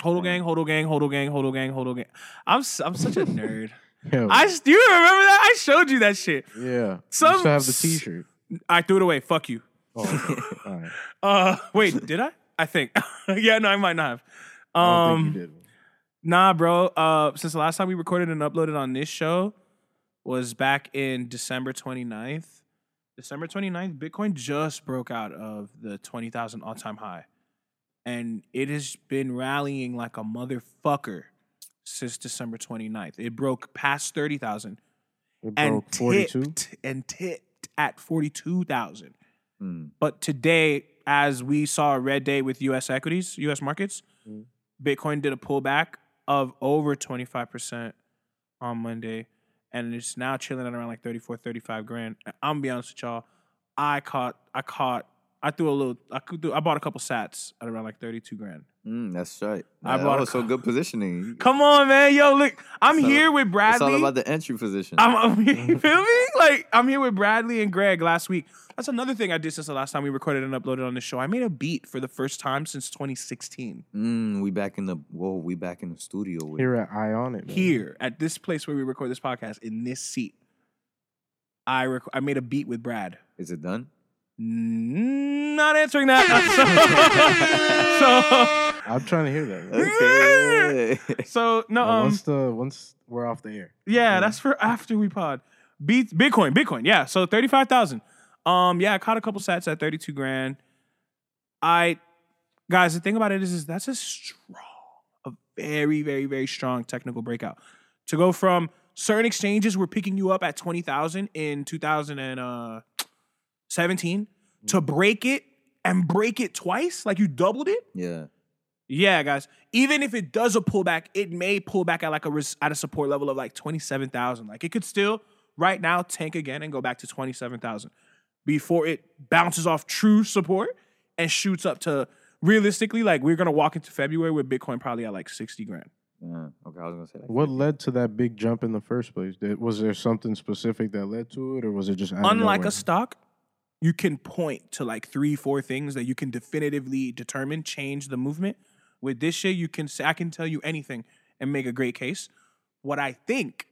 Hodl gang, hodl gang, hodl gang, hodl gang, hodl gang. I'm I'm such a nerd. Yo, I do you remember that? I showed you that shit. yeah. some- you still have the T-shirt. I threw it away. Fuck you. Oh, okay. all right. Uh wait, did I? I think. yeah, no, I might not have. Um think you did. Nah, bro. Uh, since the last time we recorded and uploaded on this show was back in December 29th. December 29th, Bitcoin just broke out of the 20,000 all time high. And it has been rallying like a motherfucker since December 29th. It broke past 30,000 It and broke 42. tipped and tipped at 42,000. Mm. But today, as we saw a red day with US equities, US markets, Mm. Bitcoin did a pullback of over 25% on Monday. And it's now chilling at around like 34, 35 grand. And I'm gonna be honest with y'all. I caught, I caught, I threw a little, I could do, I bought a couple sats at around like 32 grand. Mm, that's right. I Yeah, bought a oh, so good positioning. Come on, man. Yo, look, I'm It's all- here with Bradley. It's all about the entry position. I'm, I'm you feel me? Like I'm here with Bradley and Greg last week. That's another thing I did since the last time we recorded and uploaded on the show. I made a beat for the first time since 2016 mm, we back in the whoa, we back in the studio with Here at Ionic. man. here at this place where we record this podcast in this seat. I rec- I made a beat with Brad. Is it done? Not answering that. so, I'm trying to hear that. Okay. so no. Um, once the once we're off the air. Yeah, that's for after we pod. Beat Bitcoin, Bitcoin. Yeah, so thirty five thousand. Um, yeah, I caught a couple sats at thirty two grand. I, guys, the thing about it is, is that's a strong, a very, very, very strong technical breakout. To go from certain exchanges were picking you up at twenty thousand in two thousand and seventeen and uh, seventeen to break it and break it twice, like you doubled it. yeah. Yeah, guys. Even if it does a pullback, it may pull back at like a res- at a support level of like twenty seven thousand. Like it could still right now tank again and go back to twenty seven thousand before it bounces off true support and shoots up to realistically like we're gonna walk into February with Bitcoin probably at like sixty grand. Yeah. Okay, I was gonna say that. What led to that big jump in the first place? Did, was there something specific that led to it, or was it just out Unlike a stock, you can point to like three, four things that you can definitively determine change the movement. With this shit, you can say I can tell you anything and make a great case. What I think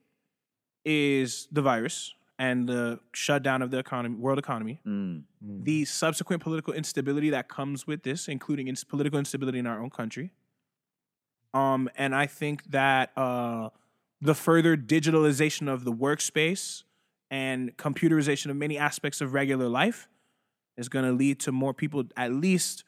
is the virus and the shutdown of the economy, world economy, Mm. the subsequent political instability that comes with this, including ins- political instability in our own country. Um, and I think that uh, the further digitalization of the workspace and computerization of many aspects of regular life is going to lead to more people at least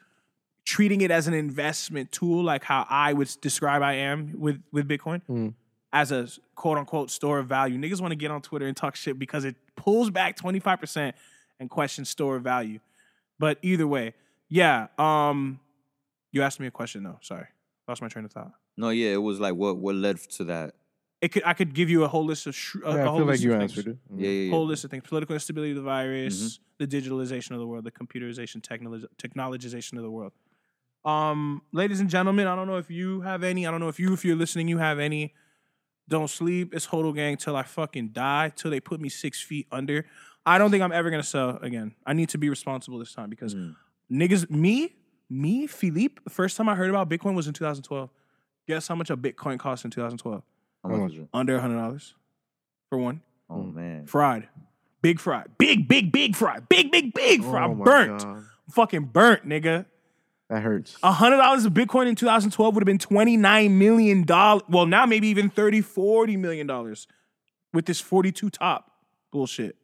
treating it as an investment tool, like how I would describe I am with with Bitcoin Mm. as a quote unquote store of value. Niggas want to get on Twitter and talk shit because it pulls back 25% and questions store of value. But either way, yeah. Um, you asked me a question though. Sorry, lost my train of thought. No, yeah, it was like what what led to that? It could I could give you a whole list of sh- a, Yeah, a I whole feel like you of things. answered it. Yeah, yeah, yeah. Whole list of things: political instability of the virus, the digitalization of the world, the computerization, technolo- technologization of the world. Um, ladies and gentlemen, I don't know if you have any. I don't know if you, if you're listening, you have any. Don't sleep. It's HODL Gang till I fucking die. Till they put me six feet under. I don't think I'm ever gonna sell again. I need to be responsible this time because niggas, me, me, Philippe. The first time I heard about Bitcoin was in 2012. Guess how much a Bitcoin cost in 2012? How How much much? was it? Under hundred dollars for one. Oh man. Fried. Big fried. Big, big, big fried. Big, big, big fried. Oh burnt. God. Fucking burnt, nigga. That hurts. A hundred dollars of Bitcoin in 2012 would have been 29 million dollars. Well, now maybe even 30, 40 million dollars with this 42 top bullshit.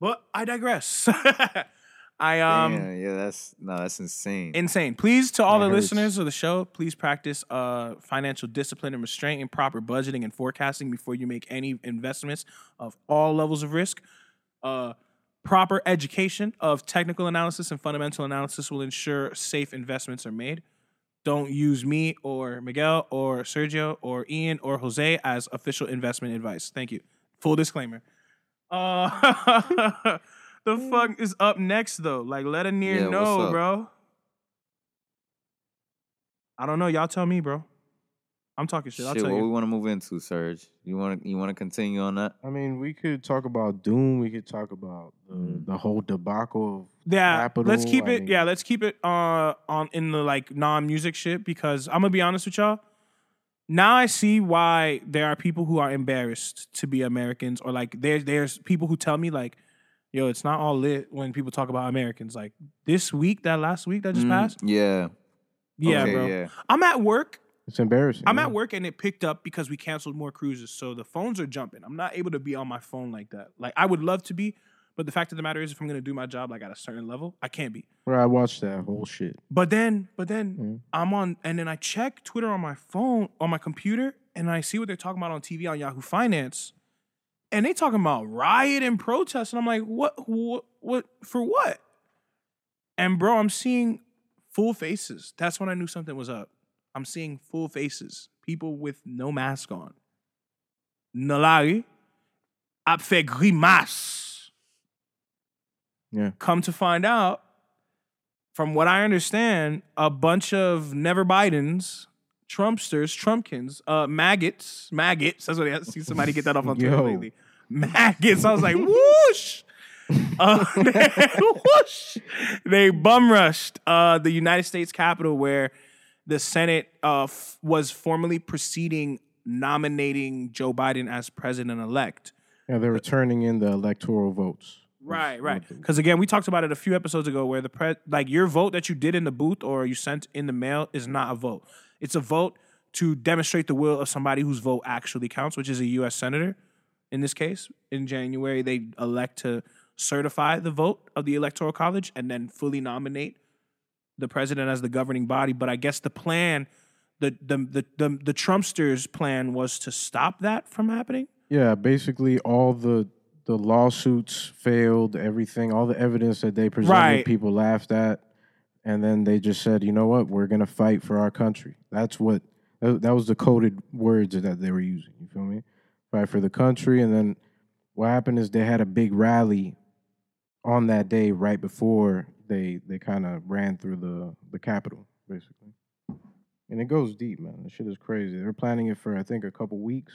But I digress. I um yeah, yeah, that's no, that's insane. insane. Please, to all That the hurts. listeners of the show, please practice uh, financial discipline and restraint and proper budgeting and forecasting before you make any investments of all levels of risk. Uh, proper education of technical analysis and fundamental analysis will ensure safe investments are made. Don't use me or Miguel or Sergio or Ian or Jose as official investment advice. Thank you. Full disclaimer. Uh, the fuck is up next though? Like, let a near Yeah, know, bro. I don't know. Y'all tell me, bro. I'm talking shit. I'll Shit, tell what we you. want to move into, Serge? You want to you want to continue on that? I mean, we could talk about Doom. We could talk about the, Mm. the whole debacle of Yeah, Capitol, let's keep I it. mean- yeah, let's keep it uh on in the like non-music shit because I'm gonna be honest with y'all. Now I see why there are people who are embarrassed to be Americans, or like there's there's people who tell me like, "Yo, it's not all lit when people talk about Americans." Like this week, that last week that just Mm, passed. Yeah. Yeah, Okay, bro. Yeah. I'm at work. It's embarrassing. I'm at work and it picked up because we canceled more cruises. So the phones are jumping. I'm not able to be on my phone like that. Like I would love to be, but the fact of the matter is if I'm gonna do my job like at a certain level, I can't be. Bro, I watched that whole shit. But then, but then Mhm. I'm on, and then I check Twitter on my phone, on my computer, and I see what they're talking about on TV on Yahoo Finance, and they talking about riot and protest, and I'm like, what, what, what, for what? And bro, I'm seeing full faces. That's when I knew something was up. I'm seeing full faces, people with no mask on. Nalari, ap fait grimace. Yeah. Come to find out, from what I understand, a bunch of never Bidens, Trumpsters, Trumpkins, uh, maggots, maggots. That's what I see somebody get that off on Twitter lately. Maggots. I was like, whoosh. Uh, whoosh. They bum rushed uh, the United States Capitol where the Senate uh, f- was formally proceeding nominating Joe Biden as president elect. Yeah, they were turning in the electoral votes. Right, right. Because again, we talked about it a few episodes ago, where the pre like your vote that you did in the booth or you sent in the mail is not a vote. It's a vote to demonstrate the will of somebody whose vote actually counts, which is a U.S. senator. In this case, in January, they elect to certify the vote of the electoral college and then fully nominate the president as the governing body. But I guess the plan, the the the the, the Trumpsters' plan was to stop that from happening. Yeah, basically all the the lawsuits failed, everything, all the evidence that they presented, Right. people laughed at, and then they just said, you know what, we're gonna fight for our country. That's what that, that was the coded words that they were using. You feel me? Fight for the country, and then what happened is they had a big rally on that day right before they they kind of ran through the the Capitol, basically. And it goes deep, man. This shit is crazy. They're planning it for I think a couple weeks.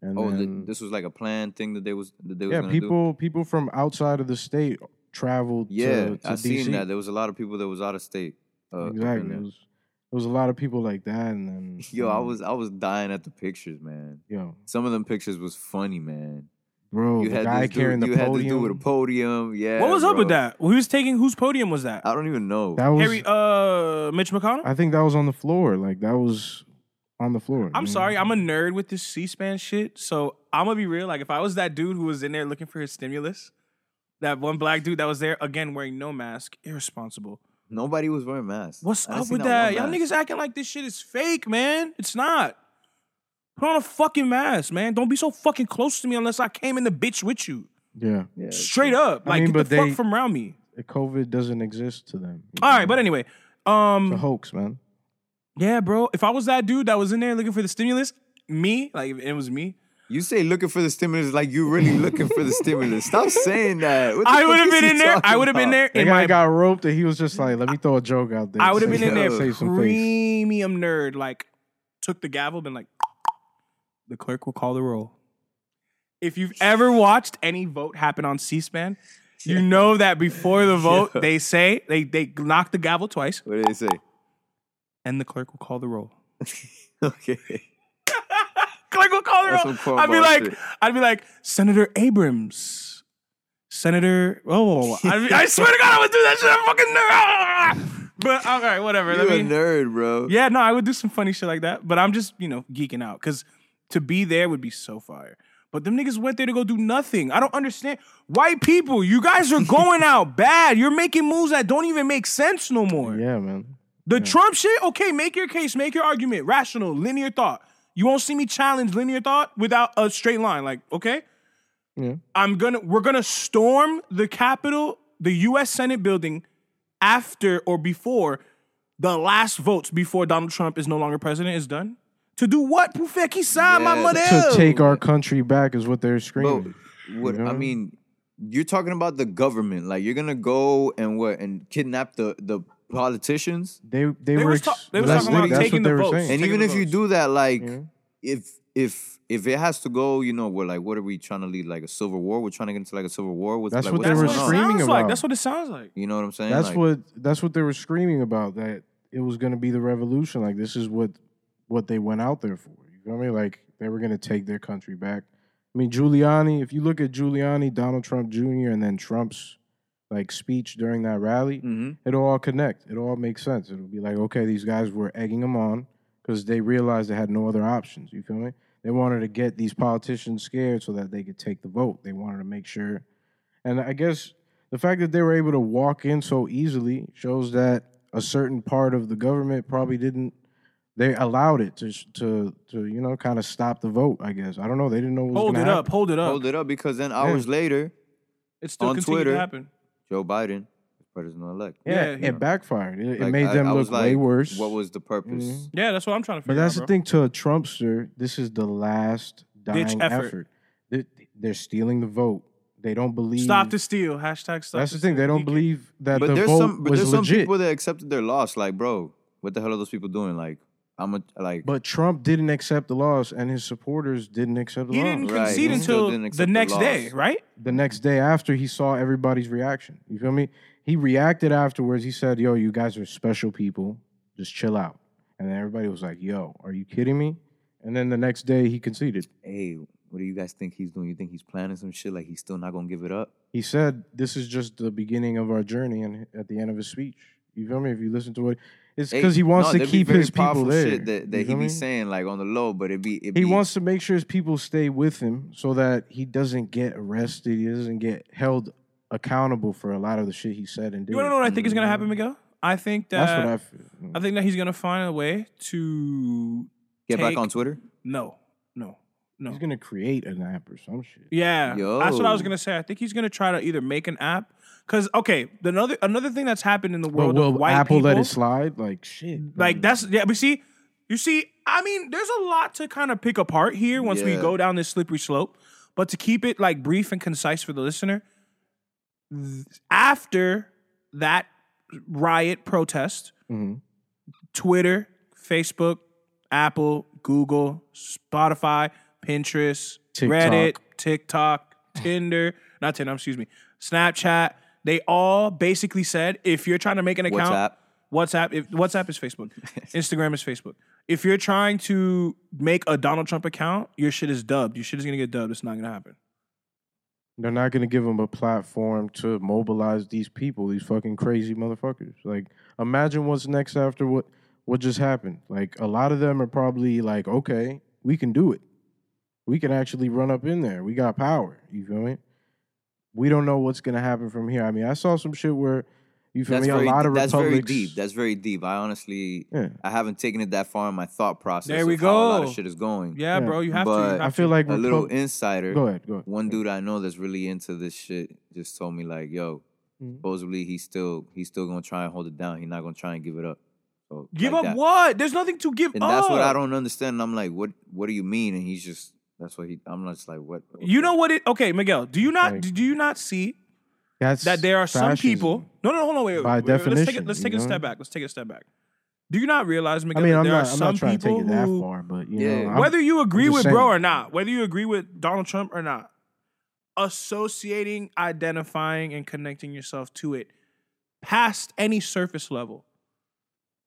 And Oh, then, the, this was like a planned thing that they was that they was yeah, gonna do. people people from outside of the state traveled. Yeah, to, to I DC. seen that. There was a lot of people that was out of state. Uh, exactly. there. Was, there was a lot of people like that, and then Yo, I um, was I was dying at the pictures, man. yo, Some of them pictures was funny, man. Bro, you the had guy this dude, carrying the you had this dude podium. with a podium. Yeah. what was up with that? Who was taking whose podium was that? I don't even know. that was, Harry, uh, Mitch McConnell. I think that was on the floor. Like that was on the floor. I'm you know? sorry, I'm a nerd with this C-SPAN shit. So I'm gonna be real. Like, if I was that dude who was in there looking for his stimulus, that one black dude that was there again wearing no mask, irresponsible. Nobody was wearing masks. What's I up with that? Y'all niggas acting like this shit is fake, man. It's not. Put on a fucking mask, man. Don't be so fucking close to me unless I came in the bitch with you. Yeah, Yeah, Straight up, I like mean, get the they- fuck from around me. COVID doesn't exist to them. you All know? right, but anyway, it's a um, hoax, man. yeah, bro. If I was that dude that was in there looking for the stimulus, me, like if it was me, You say looking for the stimulus like you really looking for the stimulus. Stop saying that. I would have is been in there. I would have been there The in guy my got roped, and he was just like, "Let me throw a joke out there." I would have been in there Save some face. premium nerd, like took the gavel, been like, the clerk will call the roll. If you've ever watched any vote happen on C-SPAN, you know that before the vote, they say they they knock the gavel twice, What did they say? and the clerk will call the roll. Okay. Clerk will call the That's roll. some I'd be like, shit. I'd be like, Senator Abrams, Senator. Oh, I, I swear to God, I would do that shit. I'm fucking nerd. But all right, whatever. You Let a me- nerd, bro. Yeah, no, I would do some funny shit like that. But I'm just, you know, geeking out because to be there would be so fire. But them niggas went there to go do nothing. I don't understand. White people, you guys are going out bad. You're making moves that don't even make sense no more. Yeah, man. The Trump shit, okay, make your case, make your argument, rational, linear thought. You won't see me challenge linear thought without a straight line. Like, okay, Yeah. I'm gonna, we're gonna storm the Capitol, the U.S. Senate building after or before the last votes before Donald Trump is no longer president is done. To do what? Pour faire qui ça, ma modèle? To take our country back is what they're But screaming. what You know? I mean, you're talking about the government. Like you're gonna go and what and kidnap the the politicians. They they, They were was ex- ta- they was that's, talking about that's taking what they the were votes. saying. And Taking even the if you votes. do that, like Yeah. if if if it has to go, you know, we're like, what are we trying to lead? Like a civil war? We're trying to get into like a civil war with. That's like, what what's they were going it on? screaming sounds like. about. That's what it sounds like. You know what I'm saying? That's Like, what that's what they were screaming about. That it was going to be the revolution. Like this is what what they went out there for. You feel me? Like they were going to take their country back. I mean, Giuliani. If you look at Giuliani, Donald Trump Jr., and then Trump's like speech during that rally, Mhm. it'll all connect. It'll all make sense. It'll be like, okay, these guys were egging them on because they realized they had no other options. You feel me? They wanted to get these politicians scared so that they could take the vote. They wanted to make sure. And I guess the fact that they were able to walk in so easily shows that a certain part of the government probably didn't. They allowed it to to to you know kind of stop the vote. I guess I don't know. They didn't know what was Hold gonna it up. Hold it up. hold it up because then hours later, it's still on Twitter. to happen. Joe Biden is president elect. Yeah, Yeah, yeah. it backfired. It, it made I- them I look was way worse. What was the purpose? Mhm. Yeah, that's what I'm trying to figure. But that's out, the bro. thing to a Trumpster. This is the last dying Ditch effort. effort. They- They're stealing the vote. They don't believe. Stop the steal. Hashtag stop. That's the the thing. They don't believe that But the there's vote some, but was there's some people that accepted their loss. Like, bro, what the hell are those people doing? Like, I'm a like. but Trump didn't accept the loss, and his supporters didn't accept the He loss. didn't Right, concede he until didn't the accept the next day, right? the next day after he saw everybody's reaction. You feel me? He reacted afterwards. He said, "Yo, you guys are special people. Just chill out." And then everybody was like, "Yo, are you kidding me?" And then the next day he conceded. hey, what do you guys think he's doing? You think he's planning some shit? Like he's still not gonna give it up? He said, "This is just the beginning of our journey." And at the end of his speech, you feel me? If you listen to it, it's because he wants no, to keep his people powerful there. Shit that, that You he be me? saying like on the low, but it be it He be, wants to make sure his people stay with him so that he doesn't get arrested. He doesn't get held accountable for a lot of the shit he said and did. You want to know what I think is going to happen, Miguel? I think that That's what I feel. I think that he's going to find a way to get back on Twitter. no, no, no. He's gonna create an app or some shit. Yeah, that's what I was gonna say. I think he's gonna try to either make an app because okay, another another thing that's happened in the But world will of white Apple people, let it slide? Like shit. like that's yeah. But see, you see, I mean, there's a lot to kind of pick apart here once we go down this slippery slope. But to keep it like brief and concise for the listener, th- after that riot protest, Mhm. Twitter, Facebook, Apple, Google, Spotify, Pinterest, TikTok. Reddit, TikTok, Tinder, not Tinder, excuse me, Snapchat, they all basically said if you're trying to make an account, WhatsApp. WhatsApp, if WhatsApp is Facebook, Instagram is Facebook. If you're trying to make a Donald Trump account, your shit is dubbed. Your shit is gonna get dubbed. It's not gonna happen. They're not gonna give them a platform to mobilize these people, these fucking crazy motherfuckers. Like, imagine what's next after what what just happened. Like, a lot of them are probably like, okay, we can do it. We can actually run up in there. We got power. You feel me? We don't know what's gonna happen from here. I mean, I saw some shit where you feel That's me. very, a lot of that's republics. very deep. That's very deep. I honestly, Yeah. I haven't taken it that far in my thought process. There we of how a lot of go. shit is going. Yeah, Yeah. bro, you have to. But You I feel to. like a little Repub- insider. Go ahead. Go ahead. One dude I know that's really into this shit just told me like, yo, Mhm. supposedly he's still he's still gonna try and hold it down. He's not gonna try and give it up. So give like up that. what? There's nothing to give And up. And that's what I don't understand. And I'm like, what what do you mean? And he's just that's what he. I'm not just like, what? You know what it? Okay, Miguel. Do you not? Like- do you not see That's that there are some people? No, no, no, hold on, wait, wait. By wait, wait, Let's take it. definition, Let's take it a step back. Let's take it a step back. Do you not realize, I Miguel? mean, that I'm there not. are I'm some not trying to people take it that who, far, but you Yeah. know, I'm- whether you agree with saying. bro or not, whether you agree with Donald Trump or not, associating, identifying, and connecting yourself to it past any surface level,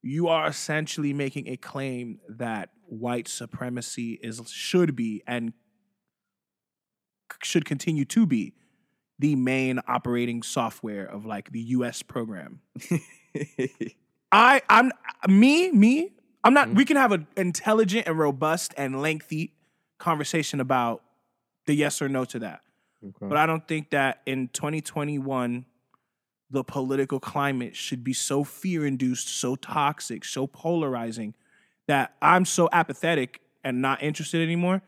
you are essentially making a claim that white supremacy is should be and should continue to be the main operating software of like the US program. I I'm me me I'm not mm-hmm. we can have an intelligent and robust and lengthy conversation about the yes or no to that. Okay. But I don't think that in 2021 the political climate should be so fear induced, so toxic, so polarizing that I'm so apathetic and not interested anymore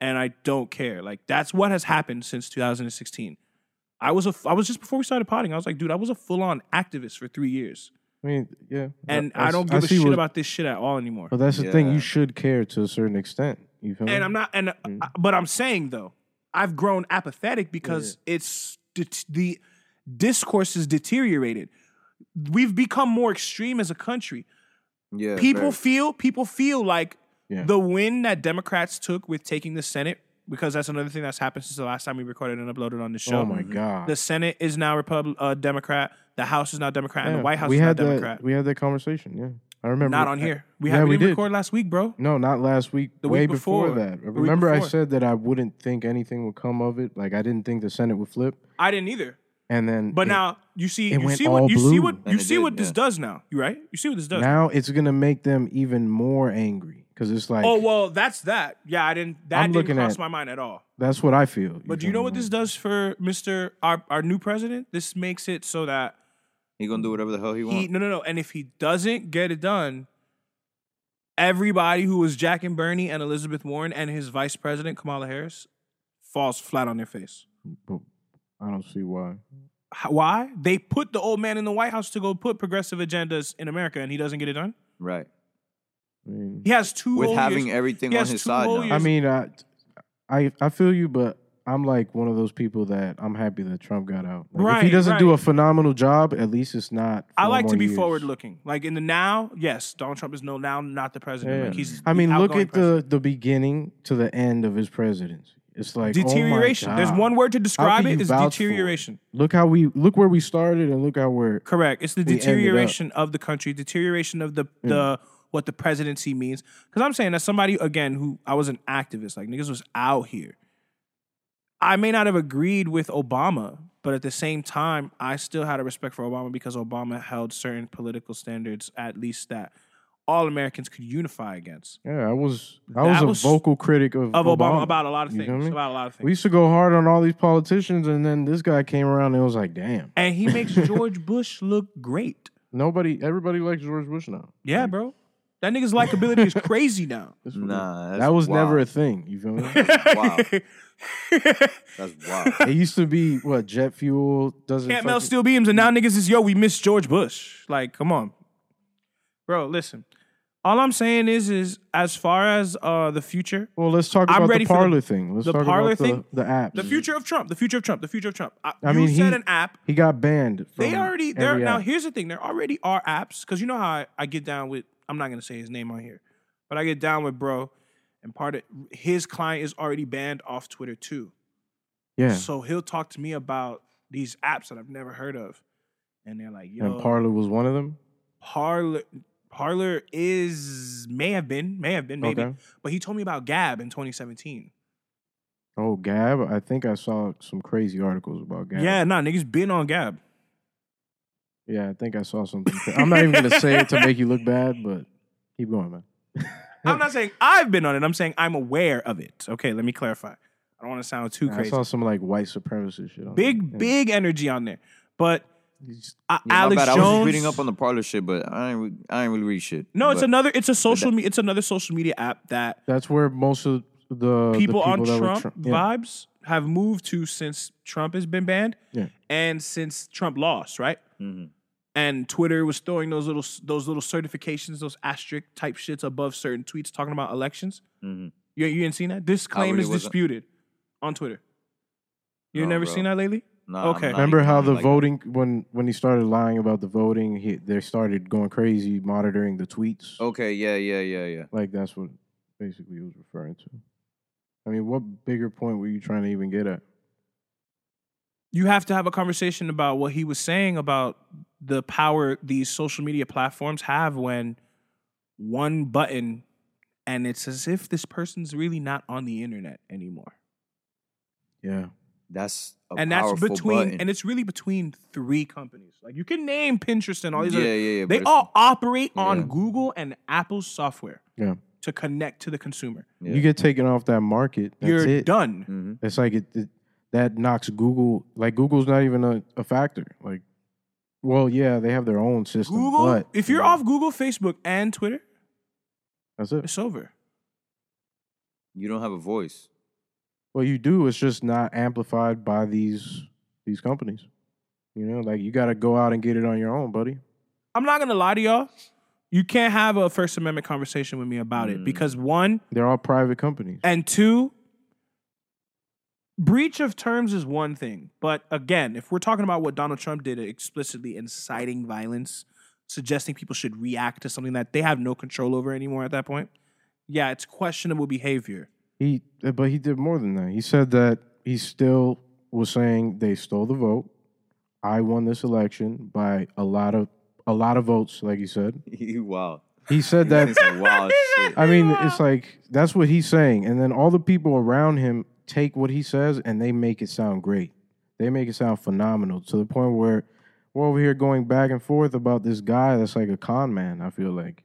and I don't care. Like that's what has happened since 2016. I was a I was just before we started potting, I was like, dude, I was a full-on activist for 3 years. I mean, yeah. And I- I, don't give a shit what- about this shit at all anymore. But that's the thing. You should care to a certain extent. You feel me? And I'm not, and uh, Mm. but I'm saying though, I've grown apathetic because it's the, the discourse is deteriorated. We've become more extreme as a country. Yeah, People feel, people feel like Yeah. the win that Democrats took with taking the Senate, because that's another thing that's happened since the last time we recorded and uploaded on the show. oh my god. The Senate is now Republic, uh, Democrat. The House is now Democrat, and the White House we is now had Democrat. That, we had that conversation. Yeah, I remember. Not on here. We yeah, had we didn't record last week, bro. No, not last week. The way week before. that. The week Remember, I said that I wouldn't think anything would come of it. Like I didn't think the Senate would flip, I didn't either. And then But it- now you see, it you see what you see what you see did, what this yeah. does now. You right? You see what this does. now it's gonna make them even more angry because it's like oh well, that's that. Yeah, I didn't. That I'm didn't looking cross at- my mind at all. that's what I feel. But do you know what this does for Mister our our new president? This makes it so that he gonna do whatever the hell he he wants. no no no, and if he doesn't get it done, everybody who was Jack and Bernie and Elizabeth Warren and his vice president Kamala Harris falls flat on their face. But I don't see why. Why? They put the old man in the White House to go put progressive agendas in America, and he doesn't get it done. right. I mean, He has two With having years. everything he on his side whole now. years. I mean, I, I I feel you, but I'm like one of those people that I'm happy that Trump got out. Like, if he doesn't do a phenomenal job, at least it's not. I like to be years. forward looking. Like in the now, yes, Donald Trump is no now not the president. Yeah. Like he's I mean, look at president. the the beginning to the end of his presidency. It's like oh deterioration. There's one word to describe it you is vouch for it? deterioration. Look how we look where we started and look how we're. Correct. It's the We ended up- deterioration of the country, deterioration of the the what the presidency means. Because I'm saying that somebody again who I was an activist, like niggas was out here. I may not have agreed with Obama, but at the same time, I still had a respect for Obama because Obama held certain political standards, at least that all Americans could unify against. Yeah, I was I That was a vocal critic of, Of Obama, about a lot of You things. feel me? About a lot of things. We used to go hard on all these politicians, and then this guy came around and it was like, damn, and he makes George Bush look great. nobody, everybody likes George Bush now. Yeah, bro. That nigga's likability is crazy now. Nah, that was never a thing. You feel me? wow. That's wild. it used to be what jet fuel doesn't. Can't melt steel beams, and now niggas is yo, we miss George Bush. Like, come on. Bro, listen. All I'm saying is, is as far as uh the future, Well, let's talk about I'm ready the for the- Parler thing. Let's the talk Parler about thing? the apps. the future of Trump, the future of Trump, the future of Trump. I, I you mean, said he- an app. He got banned. From They already there now. Here's the thing: there already are apps because you know how I, I get down with. I'm not gonna say his name on here, but I get down with bro, and part of his client is already banned off Twitter too. Yeah. So he'll talk to me about these apps that I've never heard of, and they're like, "Yo, And Parler was one of them. Parler Parler is may have been, may have been, maybe. Okay. But he told me about Gab in 2017. Oh, Gab. I think I saw some crazy articles about Gab. Yeah, nah, niggas been on Gab. Yeah, I think I saw something. I'm not even gonna say it to make you look bad, but keep going, man. I'm not saying I've been on it. I'm saying I'm aware of it. Okay, let me clarify. I don't want to sound too crazy. I saw some like white supremacist shit. On Big, there. Big energy on there. But uh, Yeah, Alex bad. Jones. I was just reading up on the Parler shit, but I ain't, I ain't really read shit. no, it's another. It's a social. Me- it's another social media app that That's where most of the people, the on Trump Trump- yeah. vibes have moved to since Trump has been banned, Yeah. and since Trump lost, right? Mhm. And Twitter was throwing those little those little certifications, those asterisk type shits above certain tweets talking about elections. Mhm. You you ain't seen that? This claim really is wasn't- disputed on Twitter. You No, never bro. seen that lately? Nah, I'm Okay. Remember how the like that. voting when when he started lying about the voting, he, they started going crazy monitoring the tweets. Okay, yeah, yeah, yeah, yeah. Like that's what basically he was referring to. I mean, what bigger point were you trying to even get at? you have to have a conversation about what he was saying about the power these social media platforms have when one button and it's as if this person's really not on the internet anymore. Yeah. That's a and that's between button. and it's really between three companies. Like you can name Pinterest and all these yeah, other yeah, yeah. they all operate on Yeah. Google and Apple's software Yeah. to connect to the consumer. yeah. You get taken off that market. That's You're it. done. Mhm. It's like it, it that knocks Google. Like Google's not even a, a factor. Like, well, yeah, they have their own system. Google, but if you're yeah, off Google, Facebook, and Twitter, that's it. it's over. You don't have a voice. What you do is just not amplified by these these companies. You know, like you got to go out and get it on your own, buddy. I'm not gonna lie to y'all. You can't have a First Amendment conversation with me about it Mm. because one They're all private companies. and two, breach of terms is one thing, but again, if we're talking about what Donald Trump did, explicitly inciting violence, suggesting people should react to something that they have no control over anymore at that point, yeah, it's questionable behavior. He, but he did more than that. He said that he still was saying they stole the vote. I won this election by a lot of a lot of votes, like he said. You wild. He said that That's some wild shit. I mean, it's like that's what he's saying, and then all the people around him take what he says and they make it sound great. They make it sound phenomenal to the point where we're over here going back and forth about this guy that's like a con man. I feel like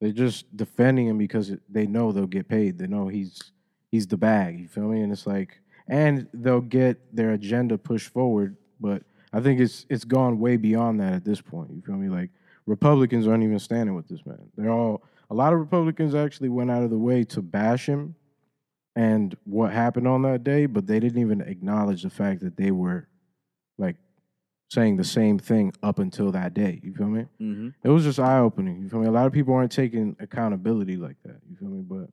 they're just defending him because they know they'll get paid. They know he's he's the bag. You feel me? And it's like, and they'll get their agenda pushed forward. But I think it's it's gone way beyond that at this point. You feel me? Like Republicans aren't even standing with this man. They're all a lot of Republicans actually went out of the way to bash him and what happened on that day, but they didn't even acknowledge the fact that they were like saying the same thing up until that day. You feel me? hmm It was just eye opening. You feel me? A lot of people aren't taking accountability like that. You feel me? But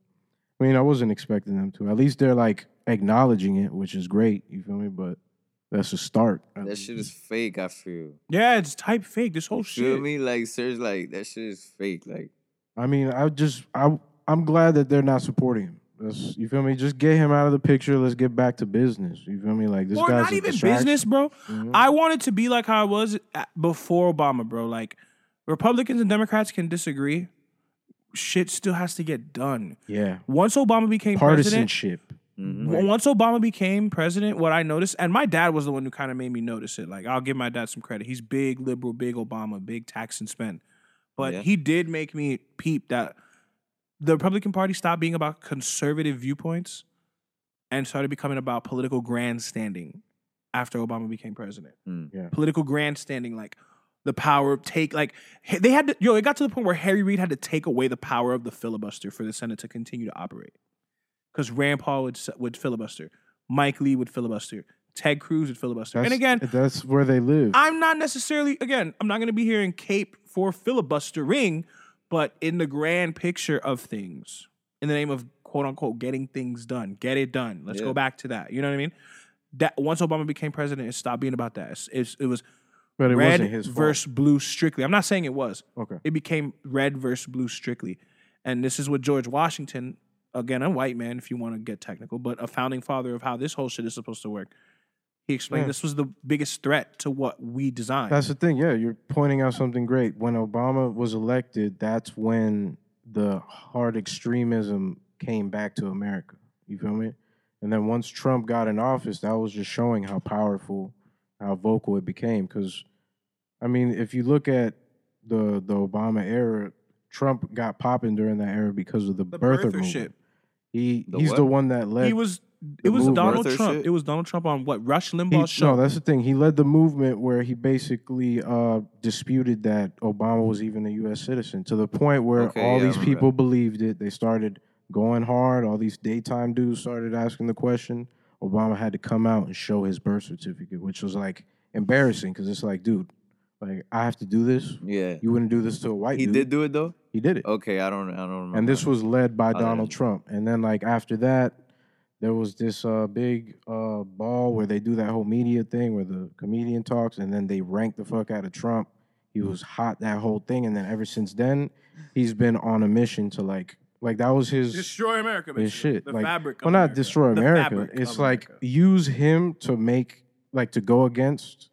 I mean, I wasn't expecting them to. At least they're like acknowledging it, which is great. You feel me? But that's a start. That shit is fake. I feel. Yeah, it's type fake. This whole shit. You feel shit. me? Like seriously, like that shit is fake. Like I mean, I just I I'm glad that they're not supporting him. That's, you feel me? Just get him out of the picture. Let's get back to business. You feel me? Like this or guy's not even distraction. business, bro. Mhm. I wanted to be like how it was before Obama, bro. Like Republicans and Democrats can disagree. Shit still has to get done. Yeah, Once Obama became president, partisanship. mhm. once Obama became president, what I noticed, and my dad was the one who kind of made me notice it. Like I'll give my dad some credit. He's big liberal, big Obama, big tax and spend. But Yeah. he did make me peep that the Republican Party stopped being about conservative viewpoints and started becoming about political grandstanding after Obama became president. Mm. Yeah. Political grandstanding, like the power of take, like they had to, yo, it got to the point where Harry Reid had to take away the power of the filibuster for the Senate to continue to operate. Because Rand Paul would, would filibuster, Mike Lee would filibuster, Ted Cruz would filibuster. That's, and again, that's where they live. I'm not necessarily, again, I'm not going to be here in cape for filibustering, but in the grand picture of things, in the name of quote unquote getting things done, get it done. Let's Yeah. go back to that. You know what I mean? That once Obama became president, it stopped being about that. It's, it's, it was but it red wasn't his fault. versus blue strictly. I'm not saying it was. Okay. It became red versus blue strictly. And this is what George Washington, again, a white man, if you want to get technical, but a founding father of how this whole shit is supposed to work. He explained Yeah. this was the biggest threat to what we designed. That's the thing. Yeah, you're pointing out something great. When Obama was elected, that's when the hard extremism came back to America. You feel me? And then once Trump got in office, that was just showing how powerful, how vocal it became. Because, I mean, if you look at the the Obama era, Trump got popping during that era because of the, the birther, birther shit. He The he's what? the one that led. He was. It was move- Donald birther Trump. shit? It was Donald Trump on what Rush He- Limbaugh's show. No, that's the thing. He led the movement where he basically uh, disputed that Obama was even a U.S. citizen to the point where Okay, all yeah, these remember people believed it. They started going hard. All these daytime dudes started asking the question. Obama had to come out and show his birth certificate, which was like embarrassing because it's like, dude, like I have to do this. Yeah. You wouldn't do this to a white He dude. did do it though. He did it. Okay, I don't. I don't remember. and this was led by Donald. Trump. And then like after that, there was this uh, big uh, ball where they do that whole media thing where the comedian talks, and then they rank the fuck out of Trump. He was hot that whole thing, and then ever since then, he's been on a mission to like like that was his destroy America. his shit. The like, fabric. Of well, not destroy The America. It's like America. use him to make like to go against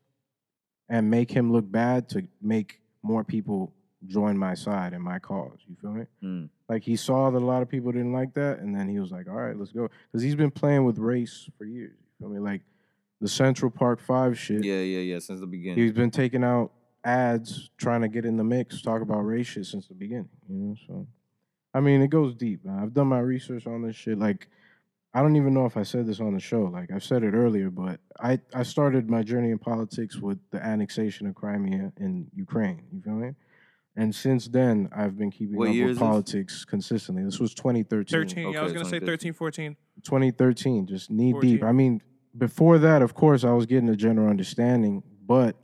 and make him look bad to make more people join my side and my cause. You feel me? Mm. Like he saw that a lot of people didn't like that, and then he was like, "All right, let's go," because he's been playing with race for years. You feel me? Like the Central Park Five shit. Yeah, yeah, yeah. Since the beginning. He's been taking out ads trying to get in the mix, talk about race shit since the beginning. You know, so I mean, it goes deep. Man. I've done my research on this shit. Like, I don't even know if I said this on the show. Like, I've said it earlier, but I I started my journey in politics with the annexation of Crimea in Ukraine. You feel me? And since then, I've been keeping What up year with is this? politics consistently. This was 2013. 13. yeah, I was Okay, gonna say 13, 2013. 14. 2013, just knee 14. deep. I mean, before that, of course, I was getting a general understanding, but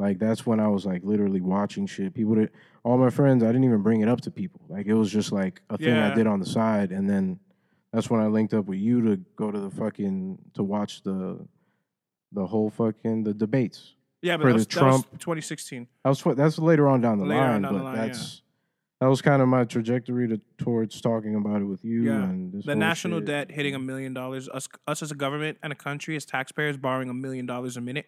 like that's when I was like literally watching shit. People that all my friends, I didn't even bring it up to people. Like it was just like a thing I did on the side, and then that's when I linked up with you to go to the fucking to watch the the whole fucking the debates. Yeah, but For that the was, that was Trump- 2016. That was what- that's later on down the Later on line, down the but line, yeah. that's that was kind of my trajectory to, towards talking about it with you Yeah. and this The whole national shit. debt hitting a million dollars. Us, us as a government and a country, as taxpayers, borrowing a million dollars a minute.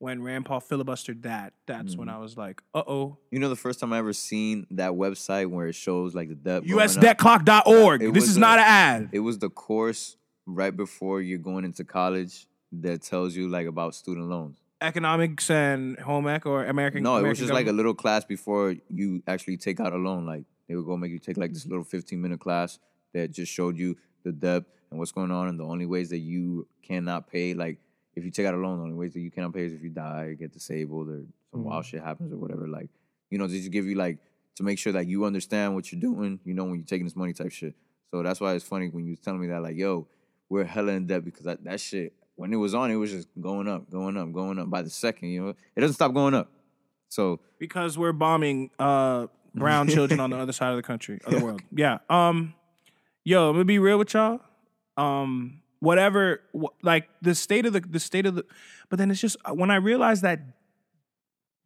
When Rand Paul filibustered that, that's when I Mm-hmm. was like, uh oh. You know, the first time I ever seen that website where it shows like the debt. USDebtClock.org. This is not an ad. It was the course right before you're going into college that tells you like about student loans. Economics and home ec or American. No, it was American just like a little class before you actually take out a loan. Like they would go make you take like this little 15 minute class that just showed you the debt and what's going on and the only ways that you cannot pay. Like if you take out a loan, the only ways that you cannot pay is if you die, get disabled, or some wild shit happens or whatever. Like you know, just to give you like to make sure that you understand what you're doing. You know, when you're taking this money type shit. So that's why it's funny when you was telling me that like, yo, we're hella in debt because that, that shit when it was on, it was just going up, going up, going up by the second. You know, it doesn't stop going up. So because we're bombing uh, brown children on the other side of the country, of the world. Yeah. Um, yo, I'm gonna be real with y'all. Um, whatever, wh- like the state of the the state of the, but then it's just uh, when I realized that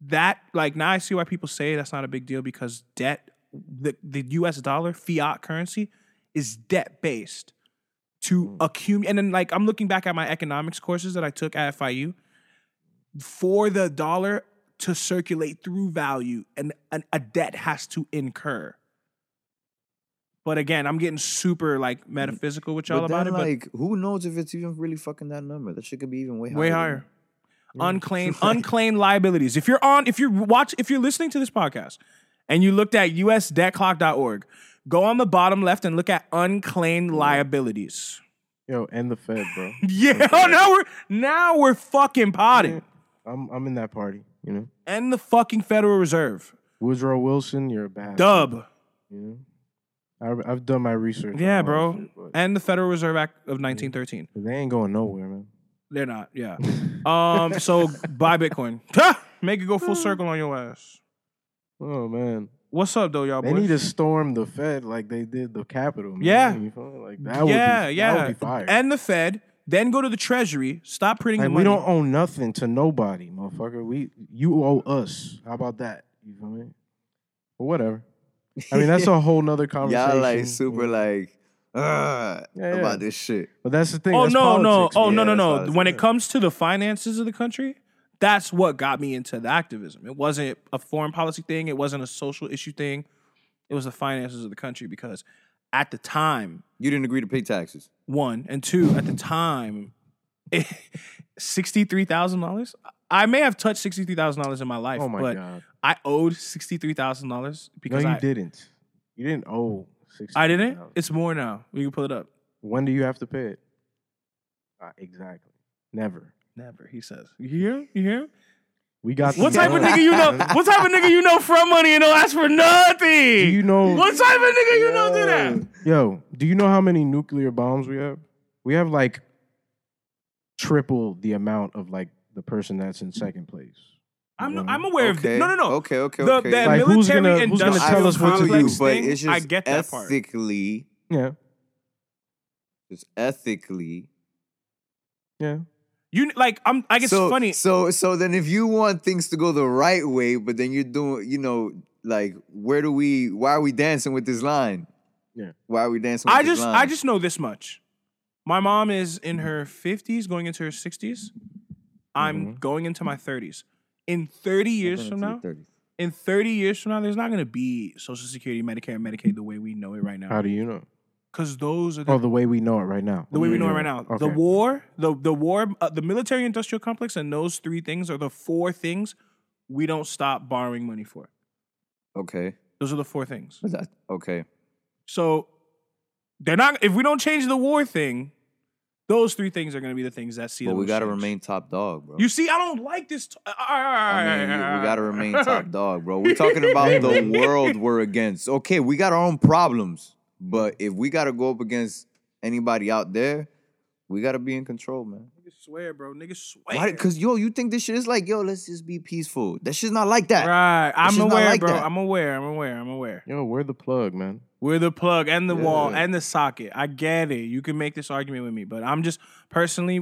that like now I see why people say that's not a big deal because debt, the the U.S. dollar fiat currency is debt based to accumulate, and then like I'm looking back at my economics courses that I took at FIU for the dollar to circulate through value and an, a debt has to incur. But again, I'm getting super like metaphysical with y'all but about then, it, but like, who knows if it's even really fucking that number? That shit could be even way higher. way higher. that. Unclaimed unclaimed liabilities. If you're on, if you're watch, if you're listening to this podcast and you looked at usdebtclock.org, go on the bottom left and look at unclaimed liabilities. Yo, and the Fed, bro. Yeah, oh, now we're now we're fucking potting. I'm I'm in that party. You know, And the fucking Federal Reserve. Woodrow Wilson, you're a bad. Dub. You know, I, I've done my research. Yeah, bro. shit, but And the Federal Reserve Act of 1913. they ain't going nowhere, man. They're not, yeah. um, so buy Bitcoin. Make it go full circle on your ass. Oh man, What's up though, y'all they boys? need to storm the Fed like they did the Capitol. Man. Yeah. you like that. yeah, would be, yeah. Would be fire. And the Fed, then go to the Treasury, stop printing like we don't own nothing to nobody, motherfucker. We you owe us. How about that? You feel me? But whatever. I mean, that's a whole nother conversation. Y'all like super like uh, Yeah, yeah. about this shit. But that's the thing. Oh that's no, no, oh man. no, no, no. politics, When it comes to the finances of the country, that's what got me into the activism. It wasn't a foreign policy thing. It wasn't a social issue thing. It was the finances of the country because at the time, You didn't agree to pay taxes. one and two at the time, sixty-three thousand dollars. I may have touched sixty-three thousand dollars in my life, Oh my but god. I owed sixty-three thousand dollars No, because you I didn't. You didn't owe six. I didn't. It's more now. You can pull it up. When do you have to pay it? Uh, exactly. Never. Never. He says. You hear? You hear? We got. What type of nigga you know? What type of nigga you know from money and don't ask for nothing? Do you know? What type of nigga you know do that? Yo, do you know how many nuclear bombs we have? We have like triple the amount of like the person that's in mm. second place. I'm You know? I'm aware of Okay. no no no. Okay, okay, The, okay. that Like, military gonna- who's gonna industrial tell us what to do? complex but thing, it's just I get that part. ethically, Yeah, just ethically. yeah. You like I'm. I guess so, funny. So, so then if you want things to go the right way, but then you're doing, you know, like where do we? Why are we dancing with this line? Yeah. Why are we dancing? With I this just line? I just know this much. My mom is in mm. her 50s, going into her 60s. I'm Mhm. going into my 30s. In 30 years from now, 30s. in 30 years from now, there's not going to be Social Security, Medicare, and Medicaid the way we know it right now. How do you know? Because those are the Oh, the way we know it right now. the way we know it right now. The war, the the war, uh, the military industrial complex, and those three things are the four things we don't stop borrowing money for. Okay, Those are the four things. that okay. So they're not. If we don't change the war thing, those three things are going to be the things that see. But the we got to remain top dog, bro. You see, I don't like this. T- I mean, we, we got to remain top dog, bro. We're talking about the world we're against. Okay, we got our own problems, but if we got to go up against anybody out there, we got to be in control, man. Niggas swear, bro. Niggas swear. Why? Because yo, you think this shit is like yo? Let's just be peaceful. That shit's not like that. right. I'm shit's not aware, like bro. that. I'm aware. I'm aware. I'm aware. Yo, we're the plug, man. We're the plug and the wall and the socket. I get it. You can make this argument with me, but I'm just personally,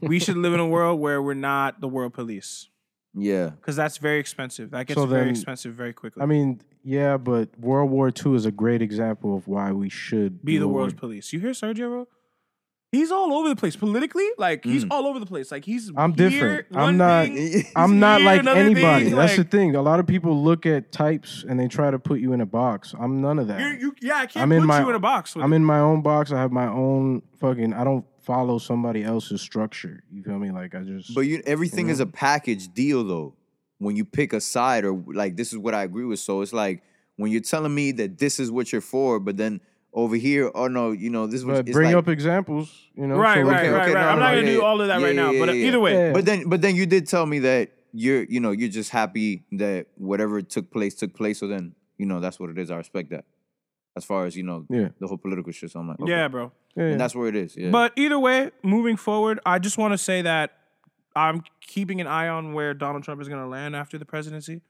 we should live in a world where we're not the world police Yeah. because that's very expensive. That gets So very then- expensive very quickly. I mean, yeah, but World War II is a great example of why we should be do the world's police. You hear Sergio? Bro? He's all over the place politically. Like he's Mm. all over the place. Like he's. I'm here, different. one I'm not- thing, I'm not here, like anybody. thing, That's like, the thing. A lot of people look at types and they try to put you in a box. I'm none of that. You're, you, yeah, I can't I'm put in my- you in a box. With I'm it. in my own box. I have my own fucking. I don't follow somebody else's structure. You feel me? Like I just. But you, everything You is a package deal, though. When you pick a side, or like this is what I agree with. So it's like when you're telling me that this is what you're for, but then over here, oh no, you know this is what but it's bring like, up examples. You know. right, so right, okay, right, okay, right. no, I'm no, not gonna yeah, do all of that yeah, right now, yeah, but yeah, either way, yeah. But then, but then you did tell me that you're, you know, you're just happy that whatever took place took place. So then, you know, that's what it is. I respect that. As far as you know, Yeah. the whole political shit. So I'm like, okay. yeah, bro. Yeah, and that's where it is. Yeah, But either way, moving forward, I just want to say that I'm keeping an eye on where Donald Trump is going to land after the presidency.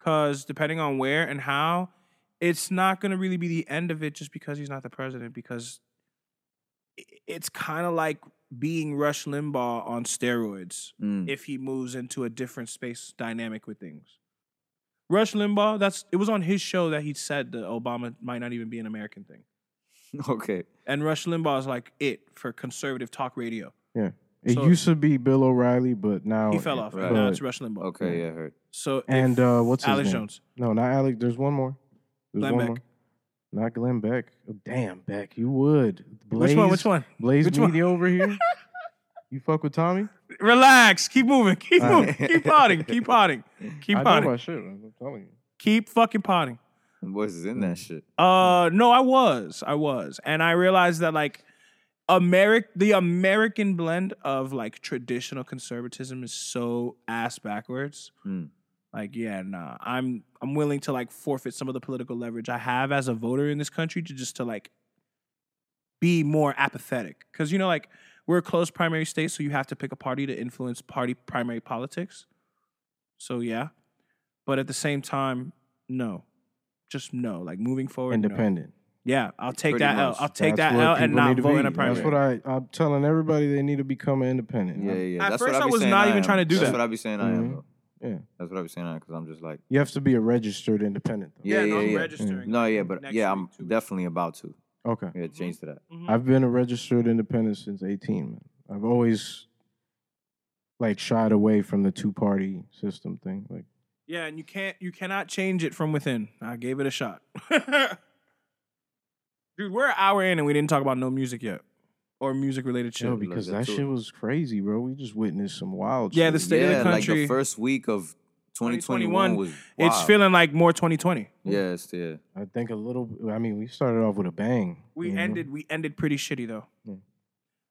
Because depending on where and how, it's not going to really be the end of it just because he's not the president. Because it's kind of like being Rush Limbaugh on steroids Mm. if he moves into a different space dynamic with things. Rush Limbaugh, that's it was on his show that he said that Obama might not even be an American thing. okay. And Rush Limbaugh is like it for conservative talk radio. yeah. It So- used to be Bill O'Reilly, but now He fell off. right. Now it's Rush Limbaugh. Okay. Yeah. Heard. So if And uh, what's his Alex name? Jones, No, not Alex. There's one more. There's Glenn Beck. more. Not Glenn Beck. Oh, damn, Beck, you would. Blaze, which one? Which one? Blaze Which one? Media over here. you fuck with Tommy? Relax. Keep moving. Keep All moving. right. Keep potting. Keep potting. Keep I know potting. my shit. I'm telling you. Keep fucking potting. The boys is in that shit. Uh, no, I was, I was, and I realized that like Americ, the American blend of like traditional conservatism is so ass backwards. Mm. Like, yeah, nah, I'm I'm willing to like forfeit some of the political leverage I have as a voter in this country to just to like be more apathetic. Because you know, like we're a closed primary state, so you have to pick a party to influence party primary politics. So yeah, but at the same time, no, just no. Like moving forward, no. Independent. Yeah, I'll take Pretty that L. much. I'll take That's that what L and people not vote be. in a primary. That's what I, I'm telling everybody. They need to become independent. Yeah, I'm- yeah. At That's first what I be was saying not I even trying to do That's that. That's what I be saying. I am. Mhm. Though. Yeah. That's what I was saying. Because I'm just like, You have to be a registered independent. Though. yeah, no, yeah, I'm yeah. registering. No, yeah, but yeah, I'm two weeks. definitely about to. Okay. Yeah, change to that. Mhm. I've been a registered independent since 18, man. I've always like shied away from the two party system thing. Like Yeah, and you can't you cannot change it from within. I gave it a shot. Dude, we're an hour in and we didn't talk about no music yet. Or music related shit. yo, like because that that too. shit was crazy, bro. We just witnessed some wild Yeah, shit. the state of yeah, the like country. the first week of 2021 was it's feeling like more 2020. Yes, yeah. I think a little I mean, we started off with a bang. We you know? ended we ended pretty shitty though. Yeah.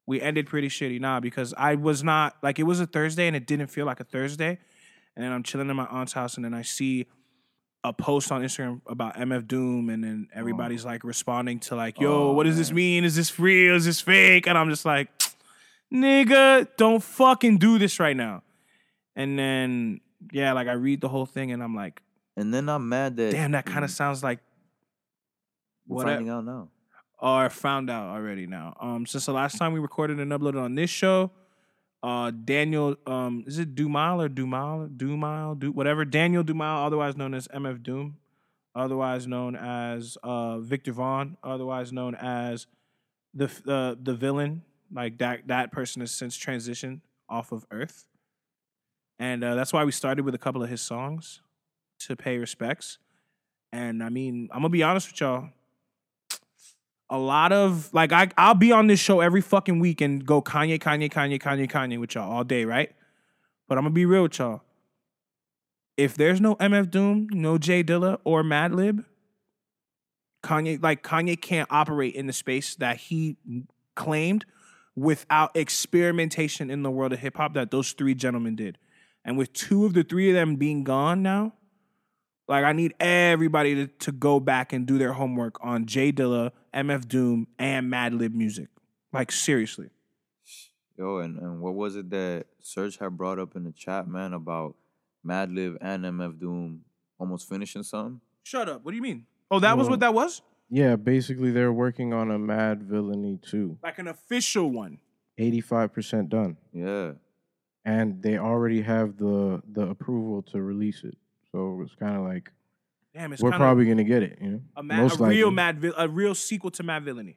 We ended pretty shitty, nah, because I was not like it was a Thursday and it didn't feel like a Thursday. And then I'm chilling in my aunt's house and then I see a post on Instagram about MF Doom and then everybody's like responding to like, yo, Oh, what does this mean? Is this real? Is this fake? And I'm just like, nigga, don't fucking do this right now. And then yeah, like I read the whole thing and I'm like, And then I'm mad that damn, that kind of sounds like what finding out now. or found out already now. Um, since the last time we recorded and uploaded on this show, uh, Daniel, um, is it Dumal or Dumal, Dumal, Du, whatever. Daniel Dumal, otherwise known as MF Doom, otherwise known as uh Viktor Vaughn, otherwise known as the the the villain. Like that that person has since transitioned off of Earth, and uh, that's why we started with a couple of his songs to pay respects. And I mean, I'm gonna be honest with y'all a lot of like I I'll be on this show every fucking week and go Kanye, Kanye, Kanye, Kanye, Kanye with y'all all day, right? But I'm gonna be real with y'all. If there's no MF Doom, no J Dilla or Madlib, Kanye like Kanye can't operate in the space that he claimed without experimentation in the world of hip hop that those three gentlemen did. And with two of the three of them being gone now, like I need everybody to, to go back and do their homework on J Dilla, MF Doom, and Madlib music. Like seriously. Yo, and, and what was it that Serge had brought up in the chat, man, about Madlib and MF Doom almost finishing something? Shut up. What do you mean? Oh, that was what that was? Yeah, basically they're working on a Madvillainy too. Like an official one. 85% done. Yeah. And they already have the the approval to release it. So it's kind of like Damn, it's we're probably going to get it, you know. a, mad, a real mad vil- a real sequel to Madvillainy.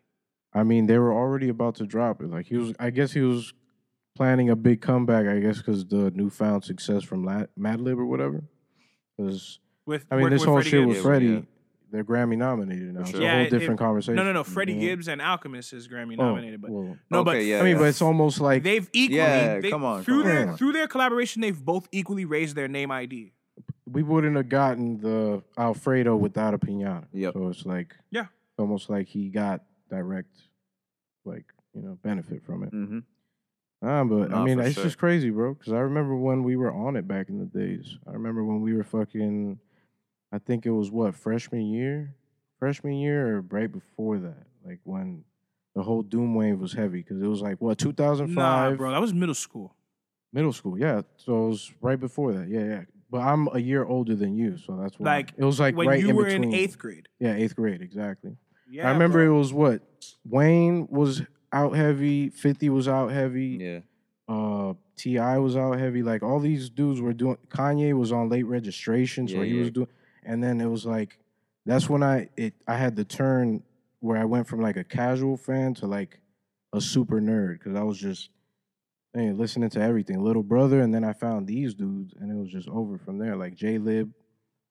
I mean, they were already about to drop it. Like he was, I guess he was planning a big comeback. I guess because the newfound success from La- Madlib or whatever. Because With I mean, working this whole Freddie shit Gibbs. with Yeah, Freddie, yeah. they're Grammy nominated now. For It's sure. a Yeah, whole it- different conversation. No, no, no. Freddie Mhm. Gibbs and Alchemist is Grammy Oh, nominated, but well, no, but yeah, I mean, yeah. but it's almost like they've equally Yeah, they- come on, through come their on. through their collaboration, they've both equally raised their name ID. We wouldn't have gotten the Alfredo without a Piñata. Yep. So it's like Yeah. almost like he got direct, like you know, benefit from it. Mm-hmm. Ah, but I mean, it's sure. just crazy, bro. Because I remember when we were on it back in the days. I remember when we were fucking. I think it was what freshman year, freshman year or right before that, like when the whole Doom wave was heavy. Because it was like what 2005, Nah, bro, that was middle school. middle school. Yeah, so it was right before that. Yeah, yeah. But I'm a year older than you, so that's why. Like, it was like when right you in were between. in eighth grade. Yeah, eighth grade, exactly. Yeah, I remember bro. it was what Wayne was out heavy, Fifty was out heavy Yeah. uh T.I. was out heavy. Like all these dudes were doing. Kanye was on late registration, so Yeah, he yeah. was doing. And then it was like, that's when I it I had the turn where I went from like a casual fan to like a super nerd because I was just listening to everything, little brother, and then I found these dudes, and it was just over from there. Like Jaylib,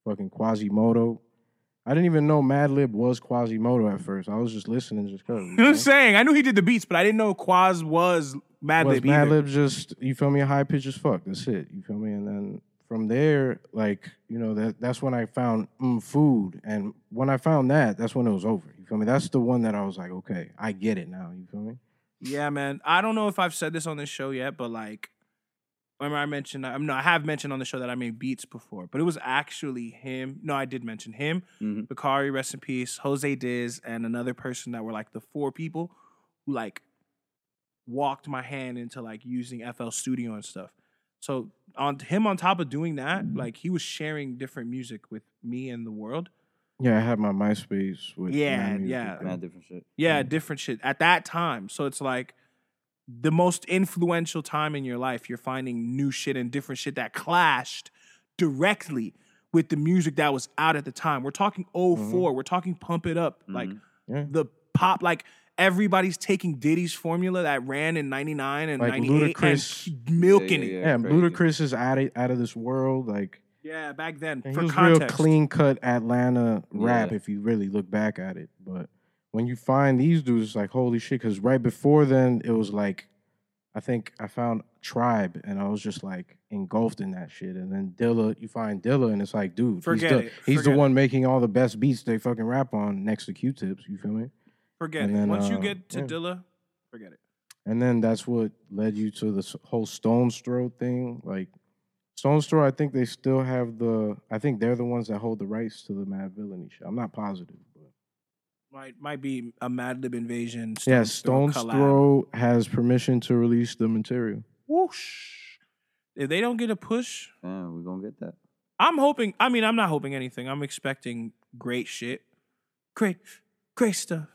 fucking Quasimoto. I didn't even know Madlib was Quasimoto at first. I was just listening just because. You know what I'm saying? I knew he did the beats, but I didn't know Quaz was Madlib. Madlib just you feel me a high pitch as fuck. That's it. You feel me? And then from there, like you know that that's when I found mm, food, and when I found that, that's when it was over. You feel me? That's the one that I was like, okay, I get it now. You feel me? Yeah, man. I don't know if I've said this on this show yet, but like, remember I mentioned, I'm no, I have mentioned on the show that I made beats before, but it was actually him. No, I did mention him, Mhm. Bakari, rest in peace, Jose Diz, and another person that were like the four people who like walked my hand into like using FL Studio and stuff. So on him, on top of doing that, like he was sharing different music with me and the world. Yeah, I had my MySpace with Yeah, yeah. Mad different shit. Yeah, different shit at that time. So it's like the most influential time in your life. You're finding new shit and different shit that clashed directly with the music that was out at the time. We're talking 4 We're talking Pump It Up. Like Mhm. Yeah. the pop like everybody's taking Diddy's formula that ran in 99 and Like 98 Ludacris- and milking Yeah, it. Yeah. Ludacris is out of out of this world. Like Yeah, back then. and for he was context. real clean cut Atlanta rap. Yeah. If you really look back at it, but when you find these dudes, it's like holy shit. Because right before then, it was like I think I found Tribe, and I was just like engulfed in that shit. And then Dilla, you find Dilla, and it's like, dude, Forget he's the it. he's the one making all the best beats they fucking rap on next to Q-Tips. You feel me? Forget and it. then, Once you uh, get to yeah. Dilla, forget it. And then that's what led you to this whole Stones Throw thing. Like Stones Throw, I think they still have the. I think they're the ones that hold the rights to the Madvillainy shit. I'm not positive, but Might might be a Madlib Invazion. yeah, Stones Throw Stone's collab. Throw has permission to release the material. Whoosh. If they don't get a push, Yeah, we're gonna get that. I'm hoping. I mean, I'm not hoping anything. I'm expecting great shit. Great, great stuff.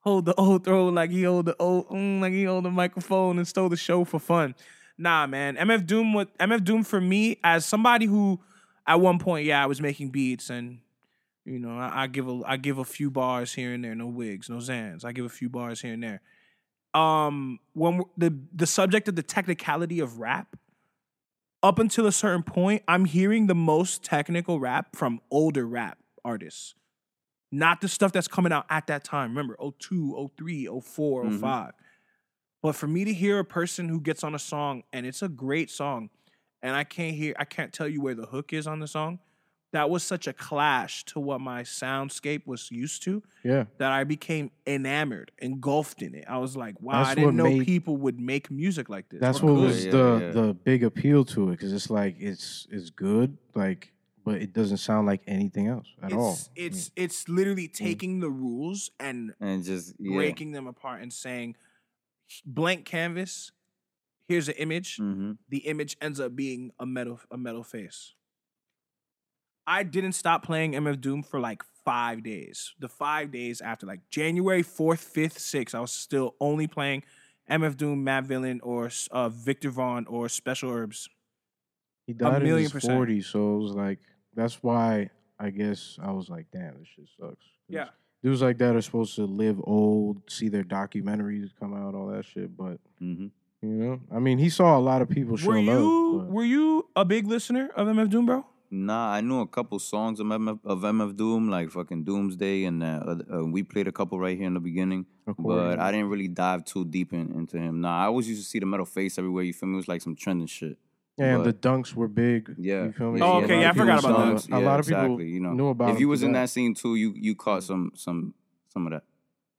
Hold the old throw like he hold the old, mm, like he hold the microphone and stole the show for fun. Nah, man. MF Doom. What MF Doom for me as somebody who, at one point, yeah, I was making beats and. You know, I, I give a I give a few bars here and there, no wigs, no zans. I give a few bars here and there. Um, when the the subject of the technicality of rap, up until a certain point, I'm hearing the most technical rap from older rap artists. Not the stuff that's coming out at that time. Remember, 02, 03, 04, Mhm. 05. But for me to hear a person who gets on a song and it's a great song, and I can't hear, I can't tell you where the hook is on the song, that was such a clash to what my soundscape was used to Yeah, that I became enamored, engulfed in it. I was like, wow, That's I didn't know made- people would make music like this. that's what could. was Yeah, the yeah. the big appeal to it because it's like it's it's good, like, but it doesn't sound like anything else at it's, all. It's mm. it's literally mm. taking the rules and And just yeah. breaking them apart and saying, blank canvas. Here's an image. Mm-hmm. The image ends up being a metal a metal face. I didn't stop playing MF Doom for like five days. The five days after, like January fourth, fifth, sixth, I was still only playing MF Doom, Madvillain, or uh, Viktor Vaughn, or Special Herbs. He died in million his percent. 40s, so it was like that's why I guess I was like, damn, this shit sucks. Yeah. Dudes like that are supposed to live old, see their documentaries come out, all that shit. But Mm-hmm. you know, I mean, he saw a lot of people show Were you love. but- were you a big listener of MF Doom, bro? Nah, I knew a couple songs of MF, of MF Doom, like fucking Doomsday, and uh, uh, we played a couple right here in the beginning. But I didn't really dive too deep in, into him. Nah, I always used to see the metal face everywhere. You feel me? It was like some trending shit. Yeah, and the dunks were big. Yeah. you feel me? Oh, okay, yeah, I forgot about saw that. A lot of people exactly, you know, knew about If you was in that. that scene too, you you caught some some some of that.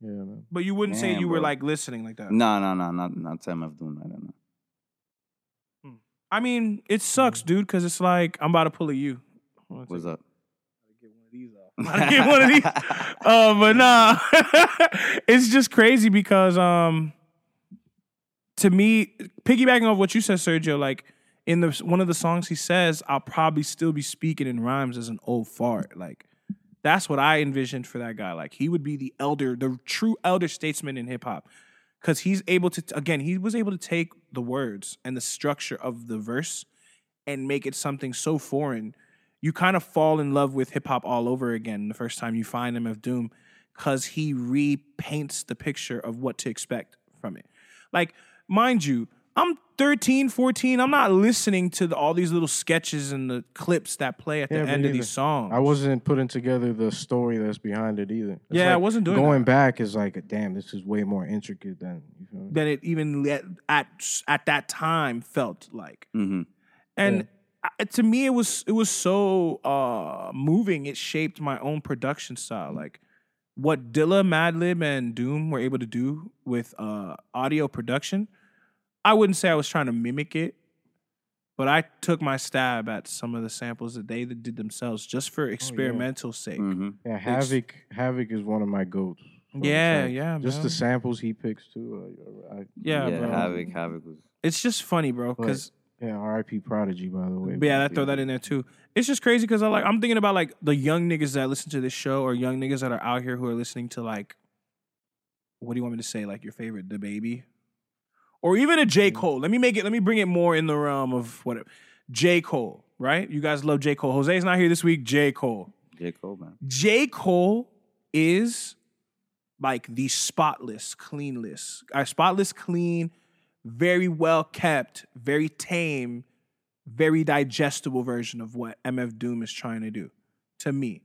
Yeah, man. But you wouldn't say Damn, you were like listening like that. Nah, nah, nah, not not to MF Doom. I don't know. I mean, it sucks, dude, because it's like I'm about to pull a you. What's up? I get one of these. Uh, but nah, it's just crazy because um, to me, piggybacking off what you said, Sergio, like in the one of the songs he says, I'll probably still be speaking in rhymes as an old fart. Like that's what I envisioned for that guy. Like he would be the elder, the true elder statesman in hip hop. Cause he's able to again, he was able to take the words and the structure of the verse and make it something so foreign you kind of fall in love with hip hop all over again the first time you find MF Doom because he repaints the picture of what to expect from it. Like, mind you, I'm 13, 14. I'm not listening to the, all these little sketches and the clips that play at Yeah, the me end of these songs. I wasn't putting together the story that's behind it either. It's Yeah, I wasn't doing going that. back is like, damn, this is way more intricate than you feel me? than it even at, at at that time felt like. Mm-hmm. And Yeah. I, to me, it was it was so uh, moving. It shaped my own production style. Like what Dilla, Madlib, and Doom were able to do with uh, audio production. I wouldn't say I was trying to mimic it, but I took my stab at some of the samples that they did themselves just for experimental sake. Mm-hmm. Yeah, Havoc. Havoc is one of my goats. Yeah, track. yeah, Just man. the samples he picks too. Uh, I, Yeah, yeah, bro. Havoc, Havoc was. It's just funny, bro. Because yeah, R.I.P. Prodigy, by the way. But yeah, I throw that in there too. It's just crazy because I like I'm thinking about like the young niggas that listen to this show or young niggas that are out here who are listening to like what do you want me to say? Like your favorite the baby? Or even a J. Cole. Let me make it let me bring it more in the realm of what J. Cole, right? You guys love J. Cole. Jose's not here this week, J. Cole. J. Cole, man. J. Cole is like the spotless, clean list. Uh, spotless, clean, very well kept, very tame, very digestible version of what MF Doom is trying to do to me.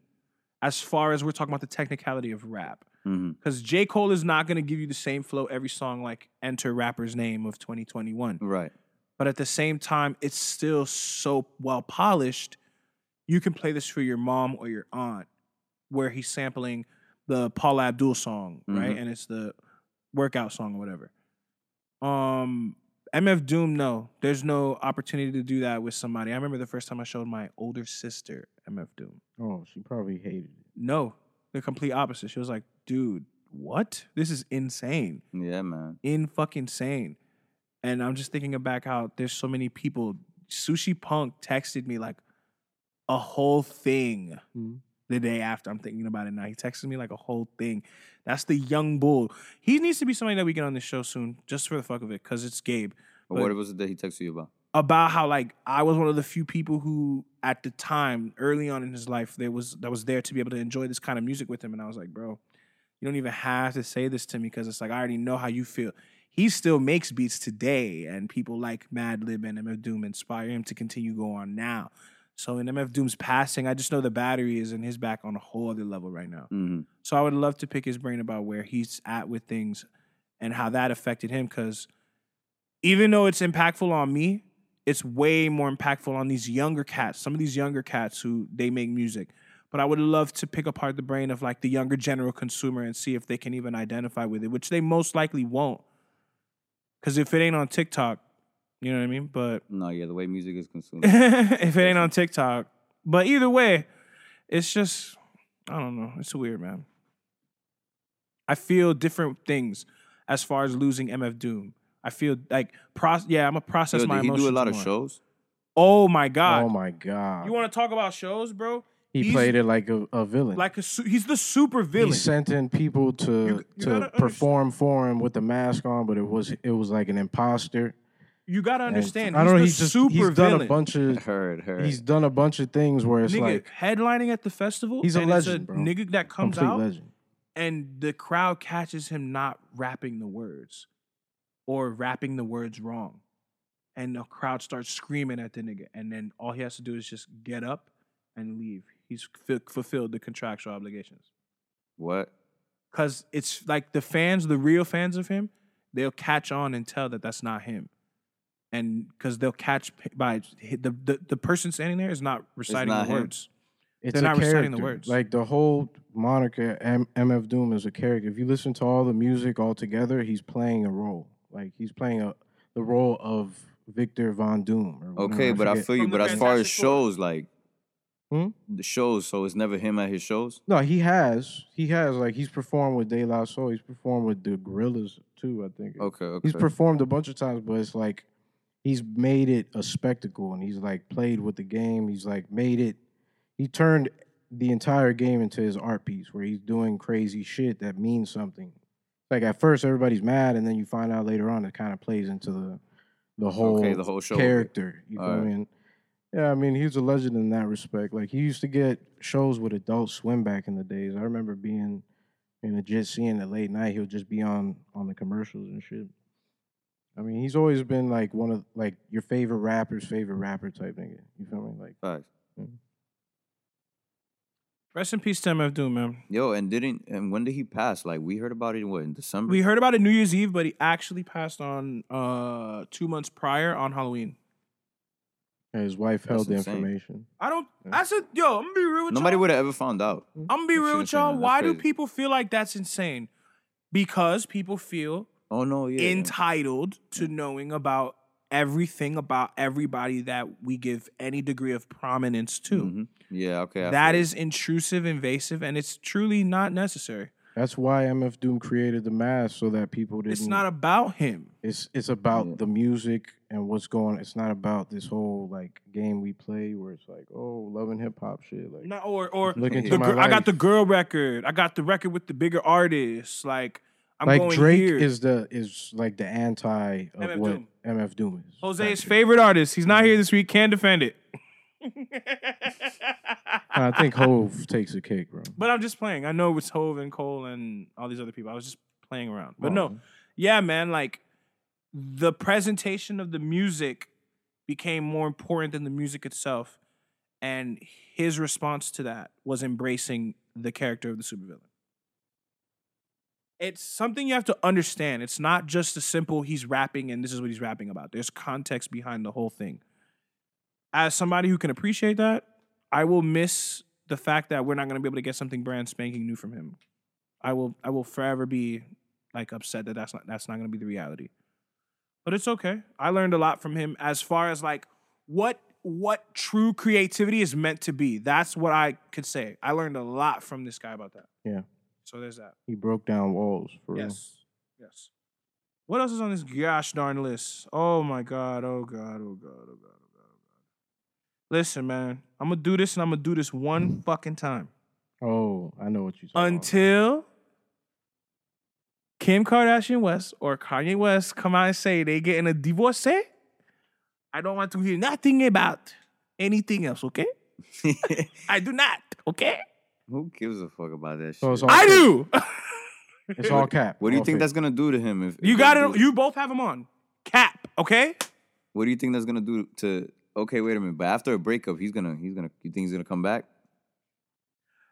As far as we're talking about the technicality of rap. Mhm. Because J. Cole is not going to give you the same flow every song like Enter Rapper's Name of 2021 Right. but at the same time, it's still so well polished. You can play this for your mom or your aunt, where he's sampling the Paula Abdul song, right? Mhm. And it's the workout song or whatever. Um, MF Doom, no, there's no opportunity to do that with somebody. I remember the first time I showed my older sister MF Doom. Oh, she probably hated it. No, the complete opposite. She was like, dude, what? This is insane Yeah, man. in fucking sane. And I'm just thinking back how there's so many people. Sushi Punk texted me like a whole thing Mhm. the day after. I'm thinking about it now. He texted me like a whole thing. That's the young bull. He needs to be somebody that we get on this show soon, just for the fuck of it, because it's Gabe. But But- what was it that he texted you about? About how like I was one of the few people who at the time, early on in his life, there was that was there to be able to enjoy this kind of music with him. And I was like, bro, you don't even have to say this to me because it's like I already know how you feel. He still makes beats today, and people like Madlib and MF Doom inspire him to continue go on now. So in MF Doom's passing, I just know the battery is in his back on a whole other level right now. hmm So I would love to pick his brain about where he's at with things and how that affected him. Because even though it's impactful on me, it's way more impactful on these younger cats. Some of these younger cats who they make music. But I would love to pick apart the brain of like the younger general consumer and see if they can even identify with it, which they most likely won't. Because if it ain't on TikTok, you know what I mean. But No, yeah, the way music is consumed. if it ain't on TikTok. But either way, it's just I don't know. It's weird, man. I feel different things as far as losing MF Doom. I feel like pro- yeah, I'm a process Yo, my did he emotions. do a lot of shows? Oh my god! Oh my god. You want to talk about shows, bro? He he's- played it like a, a villain. Like a su- he's the super villain. he sent in people to You- you to gotta perform for him with the mask on, but it was it was like an imposter. you gotta And understand. I he's don't know. the He's just super he's done a bunch of Heard, heard. he's done a bunch of things where it's nigga like headlining at the festival. He's a and legend, it's bro. Nigga that comes complete out legend. and the crowd catches him not rapping the words or rapping the words wrong. And the crowd starts screaming at the nigga. And then all he has to do is just get up and leave. He's f- fulfilled the contractual obligations. what? Because it's like the fans, the real fans of him, they'll catch on and tell that that's not him. And because they'll catch by the, the, the person standing there is not reciting not the him. words. It's They're not character. reciting the words. Like the whole moniker M- MF Doom is a character. If you listen to all the music all together, he's playing a role. Like he's playing a the role of Victor Von Doom. Or Okay, but I forget. feel you. From But as far as shows, like Hmm? the shows, so it's never him at his shows. No, he has. He has. Like he's performed with De La Soul. He's performed with the Gorillaz too. I think. Okay, okay. He's performed a bunch of times, but it's like he's made it a spectacle, and he's like played with the game. He's like made it. He turned the entire game into his art piece, where he's doing crazy shit that means something. Like at first, everybody's mad, and then you find out later on it kind of plays into the the whole Okay, the whole show. character. You feel Alright. me? And, yeah, I mean, he's a legend in that respect. Like he used to get shows with Adult Swim back in the days. I remember being in a jet seeing it late night. He'll just be on on the commercials and shit. I mean, he's always been like one of like your favorite rapper's favorite rapper type nigga. You feel me? Like Facts. Rest in peace to MF Doom, man. Yo, and didn't and when did he pass? Like we heard about it in what in December. We heard about it New Year's Eve, but he actually passed on uh two months prior on Halloween. His wife That's held the insane. information. I don't. I said, yo, I'm gonna be real with Nobody y'all. Nobody would have ever found out. I'm gonna be If she real was with saying y'all. that, that's Why do crazy. people feel like that's insane? Because people feel Oh no, yeah. yeah. entitled to knowing about everything about everybody that we give any degree of prominence to. Mhm. Yeah, okay. I That feel is intrusive, invasive, and it's truly not necessary. That's why MF Doom created the mask so that people didn't. It's not about him. It's it's about Yeah. the music and what's going. It's not about this whole like game we play where it's like oh love and hip hop shit. Like No, or or look into the my gir- I got the girl record. I got the record with the bigger artists. Like I'm like going Drake here. is the is like the anti of MF what Doom. MF Doom is. Jose's favorite artist. He's not here this week. Can't defend it. I think Hove takes a cake, bro. But I'm just playing. I know it's Hove and Cole and all these other people. I was just playing around. But Oh. no, yeah, man, like the presentation of the music became more important than the music itself. And his response to that was embracing the character of the supervillain. It's something you have to understand. It's not just a simple he's rapping and this is what he's rapping about. There's context behind the whole thing. As somebody who can appreciate that, I will miss the fact that we're not going to be able to get something brand spanking new from him. I will I will forever be like upset that that's not that's not going to be the reality. But it's okay. I learned a lot from him as far as like what what true creativity is meant to be. That's what I could say. I learned a lot from this guy about that. Yeah. So there's that. He broke down walls for real. Yes. Yes. What else is on this gosh darn list? Oh my god. Oh god. Oh god. Oh god. Oh god. Oh god. Listen, man. I'm gonna do this and I'm gonna do this one mm. fucking time. Oh, I know what you're talking Until Kim Kardashian West or Kanye West come out and say they getting a divorce, I don't want to hear nothing about anything else, okay? I do not, okay? Who gives a fuck about that shit? So it's I fake. do. It's all cap. what do you all think fake. that's gonna do to him? If if you got it. You both have them on. Cap, okay? What do you think that's gonna do to? Okay, wait a minute. But after a breakup, he's gonna he's gonna. You think he's gonna come back?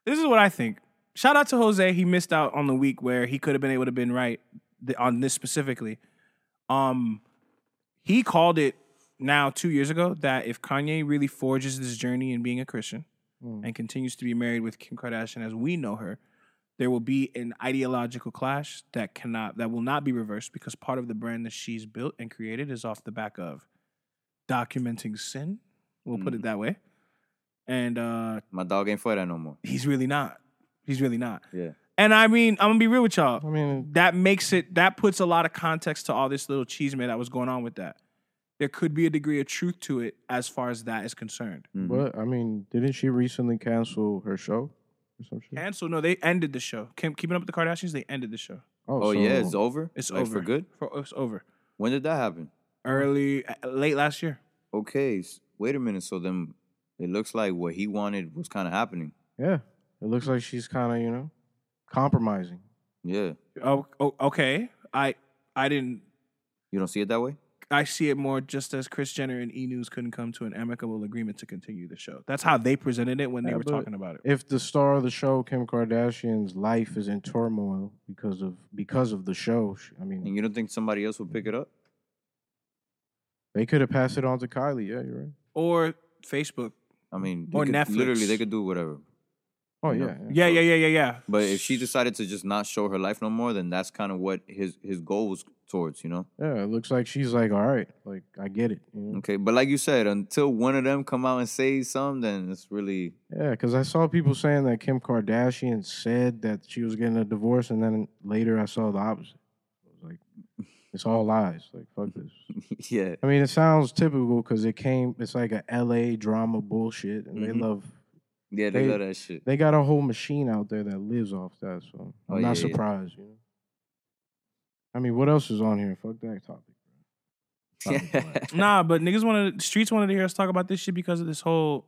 This is what I think. Shout out to Jose. He missed out on the week where he could have been able to been right on this specifically. Um, he called it now two years ago that if Kanye really forges this journey in being a Christian and continues to be married with Kim Kardashian as we know her, there will be an ideological clash that cannot that will not be reversed because part of the brand that she's built and created is off the back of documenting sin. We'll put it that way. And uh My dog ain't for that no more. he's really not. He's really not. Yeah. And I mean, I'm gonna be real with y'all. I mean, That makes it that puts a lot of context to all this little cheeseman that was going on with that. There could be a degree of truth to it as far as that is concerned. Mhm. what? I mean, didn't she recently cancel her show or some shit? Cancel? No, they ended the show. Kim, keeping up with the Kardashians, they ended the show. Oh so- yeah, it's over. It's Like, over for good. For, it's over. When did that happen? Early, uh, late last year. Okay, wait a minute. So then, it looks like what he wanted was kind of happening. Yeah, it looks like she's kind of you know compromising. Yeah, Oh, oh, okay. I, I didn't. you don't see it that way. I see it more just as Kris Jenner and E News couldn't come to an amicable agreement to continue the show. That's how they presented it when they Yeah, were talking about it. If the star of the show, Kim Kardashian's life is in turmoil because of because of the show, I mean, And you don't think somebody else would pick it up? They could have passed it on to Kylie. Yeah, you're right. Or Facebook. I mean, they Or could- Literally, they could do whatever. Oh You know? yeah, Yeah, yeah, yeah, yeah, yeah. But if she decided to just not show her life no more, then that's kind of what his his goal was towards, you know. yeah. It looks like she's like, all right, like I get it. You know? Okay, but like you said, until one of them come out and say something, then it's really Yeah, because I saw people saying that Kim Kardashian said that she was getting a divorce, and then later I saw the opposite. I was like, it's all lies. Like, fuck this. yeah. I mean, it sounds typical because it came. It's like a L.A. drama bullshit, and they Mhm. love. Yeah, they, They- love that shit. They got a whole machine out there that lives off that. So I'm Oh, not yeah, yeah. surprised. You know. I mean, what else is on here? Fuck that topic. Topic, Nah, but niggas wanted the streets wanted to hear us talk about this shit because of this whole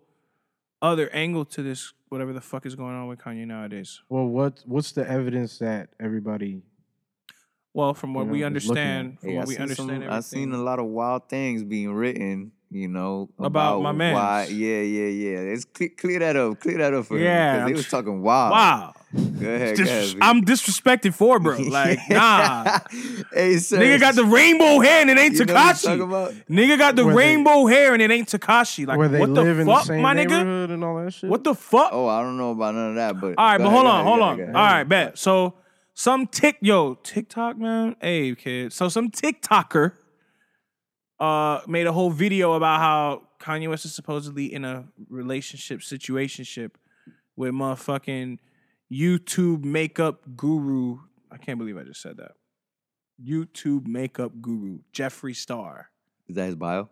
other angle to this whatever the fuck is going on with Kanye nowadays. Well, what what's the evidence that everybody? Well, from what You we know, just looking understand, from Hey, I what we seen understand, some, I seen a lot of wild things being written, you know, About my man. Yeah, yeah, yeah. Let's clear, clear that up. Clear that up for Yeah, him. 'cause I'm They was talking wild. Wow, Go ahead, Dis- go ahead. B. I'm disrespected for bro. Like, nah, hey, sir. nigga got the rainbow hair and it ain't You know what I'm Tekashi. Nigga got the Where they- rainbow hair and it ain't Tekashi. Like, where they what live the in fuck, the same my nigga? neighborhood and all that shit. What the fuck? Oh, I don't know about none of that, but All right, but ahead, hold on, ahead, hold on. ahead, All go ahead. right, bet. So some tick, yo, TikTok man, hey kid. So some TikToker uh made a whole video about how Kanye West is supposedly in a relationship situationship with motherfucking YouTube makeup guru. I can't believe I just said that. YouTube makeup guru Jeffree Star. Is that his bio?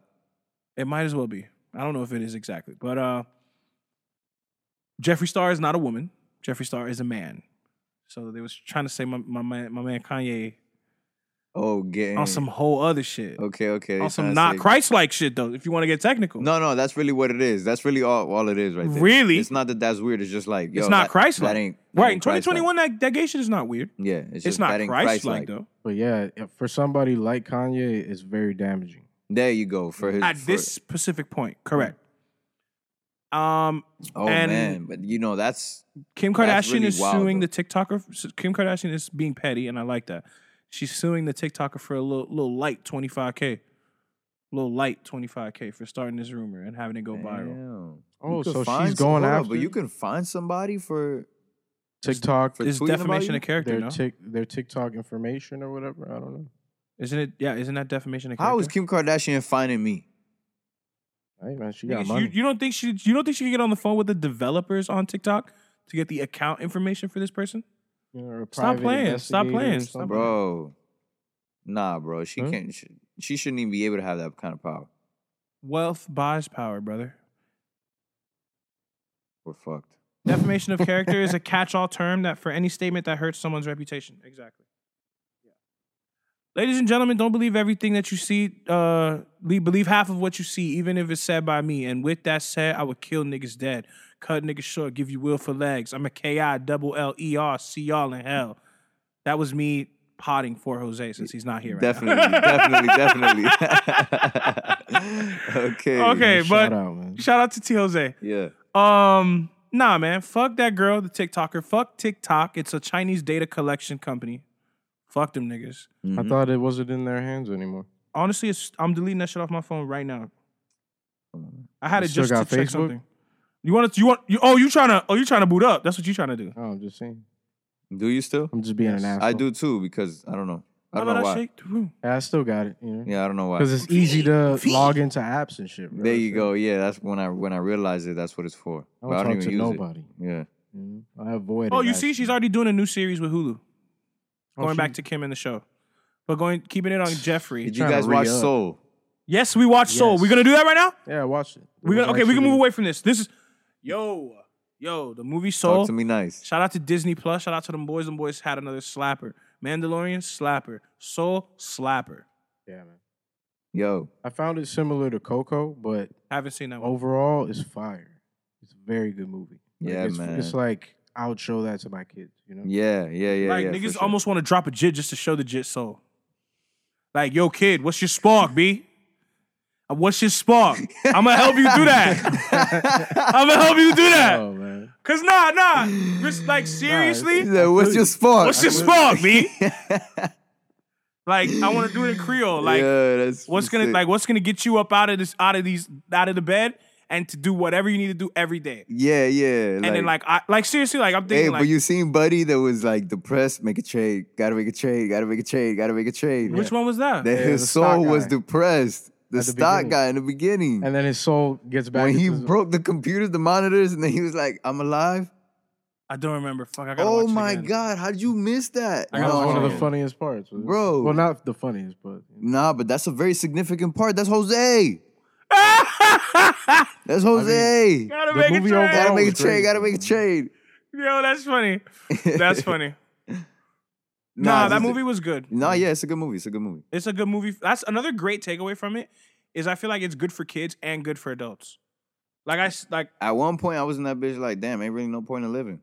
It might as well be. I don't know if it is exactly, but uh, Jeffree Star is not a woman. Jeffree Star is a man. So they was trying to say my my man, my man Kanye Oh, getting on some whole other shit. Okay, okay. on some not Christ-like shit though. If you want to get technical, No, no, that's really what it is. That's really all, all it is, right there. Really? It's not that that's weird. It's just like yo, it's not that, Christ-like. That ain't that right. In ain't Christ-like. 2021, that, that gay shit is not weird. Yeah, it's, just, It's not Christ-like Christ-like. though. But yeah, for somebody like Kanye, it's very damaging. There you go for his. At for- this specific point, correct. Um, oh and- man, but you know that's Kim That's Kardashian really is wild, suing though. the TikToker. Kim Kardashian is being petty, and I like that. She's suing the TikToker for a little, little light 25k, little light 25k for starting this rumor and having it go viral. Oh, so she's going after But you can find somebody for TikTok, for It's tweeting defamation you? of character, their no? tic, their TikTok information or whatever. I don't know. Isn't it? Yeah, isn't that defamation of character? How is Kim Kardashian finding me? Hey man, she got you, money. you don't think she? You don't think she could get on the phone with the developers on TikTok to get the account information for this person? Or a Stop private playing. Stop investigator or playing. Stop something. Bro. Nah, bro. She Huh? can't she, she shouldn't even be able to have that kind of power. Wealth buys power, brother. We're fucked. Defamation of character is a catch-all term that for any statement that hurts someone's reputation. Exactly. Ladies and gentlemen, don't believe everything that you see. Uh, believe half of what you see, even if it's said by me. And with that said, I would kill niggas dead, cut niggas short, give you will for legs. I'm a K I double L E R. See y'all in hell. That was me potting for Jose since he's not here. Right Definitely, definitely, definitely. okay. Okay, Shout but out, man. shout out to T Jose. Yeah. Um, nah, man. Fuck that girl, the TikToker. Fuck TikTok. It's a Chinese data collection company. Fuck them niggas. Mm-hmm. I thought it wasn't in their hands anymore. Honestly, it's, I'm deleting that shit off my phone right now. I had You it just to got check Facebook? something. You want to? You want? You, oh, you trying to? Oh, you trying to boot up? That's what you trying to do. Oh, I'm just saying. Do you still? I'm just being an asshole. I do too because I don't know. I don't know I why. shake the room? Yeah, I still got it. You know, Yeah, I don't know why. because it's easy to log into apps and shit. Bro. There you go. Yeah, that's when I when I realized it. That's what it's for. I But don't I don't talk even to use nobody. it. Yeah. You know? I avoid. Oh, it, you see, she's already doing a new series with Hulu. Oh, Going she- back to Kim and the show, but going keeping it on Jeffree. Did you trying to guys watch re-up. Soul? Yes, we watched Soul. Yes. We gonna do that right now? Yeah, I watched it. It We was gonna okay. We can move away from this. This is yo, yo, the movie Soul. Talk to me nice. Shout out to Disney Plus. Shout out to them boys. Them boys had another slapper. Mandalorian slapper. Soul slapper. Yeah, man. Yo, I found it similar to Coco, but Haven't seen that one. overall, it's fire. It's a very good movie. Like, Yeah, it's, man. It's like I would show that to my kids. You know. yeah, yeah, yeah. like yeah, niggas sure. almost want to drop a jit just to show the jit soul. Like, yo, kid, what's your spark, B? Uh, What's your spark? I'm gonna help you do that. I'm gonna help you do that. Oh man. Cause nah, nah. Just like seriously, He's like, what's your spark? what's your spark, B? like, I want to do it in Creole. Like, yeah, that's what's gonna sick. like what's gonna get you up out of this out of these out of the bed and to do whatever you need to do every day. Yeah, yeah. And then like I like seriously, like I'm thinking. Hey, thinking but you seen Buddy that was like depressed, make a trade, gotta make a trade, gotta make a trade, gotta make a trade. which one was that? That Yeah, his soul was depressed. The, the stock beginning. guy in the beginning. And then his soul gets back. when he his- broke the computers, the monitors, and then he was like, I'm alive. I don't remember. Fuck, I gotta Oh watch it my again. god, how did you miss that? That gotta was watch one of the funniest parts. Bro. Well, not the funniest, but Nah, but that's a very significant part. That's Jose. That's Jose. Gotta The make a trade. gotta make a was trade, gotta make a trade. Yo, that's funny. That's funny. nah, Nah, that it's a- movie was good. Nah, yeah, it's a good movie. It's a good movie. It's a good movie. That's another great takeaway from it. Is I feel like it's good for kids and good for adults. Like I like At one point, I was in that bitch like, damn, ain't really no point in living.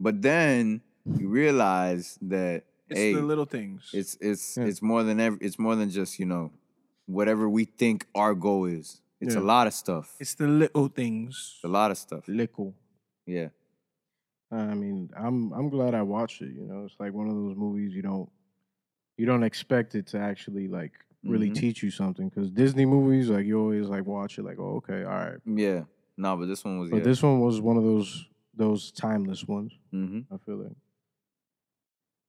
But then you realize that it's hey, the little things. it's it's Yeah. it's more than ever. It's more than just you know whatever we think our goal is. It's a lot of stuff. it's the little things. a lot of stuff. Little. Yeah. I mean, I'm I'm glad I watched it. You know, it's like one of those movies you don't you don't expect it to actually like really Mhm. teach you something because Disney movies like you always like watch it like oh okay all right, Yeah. No, but this one was but yeah. this one was one of those those timeless ones. hmm I feel like.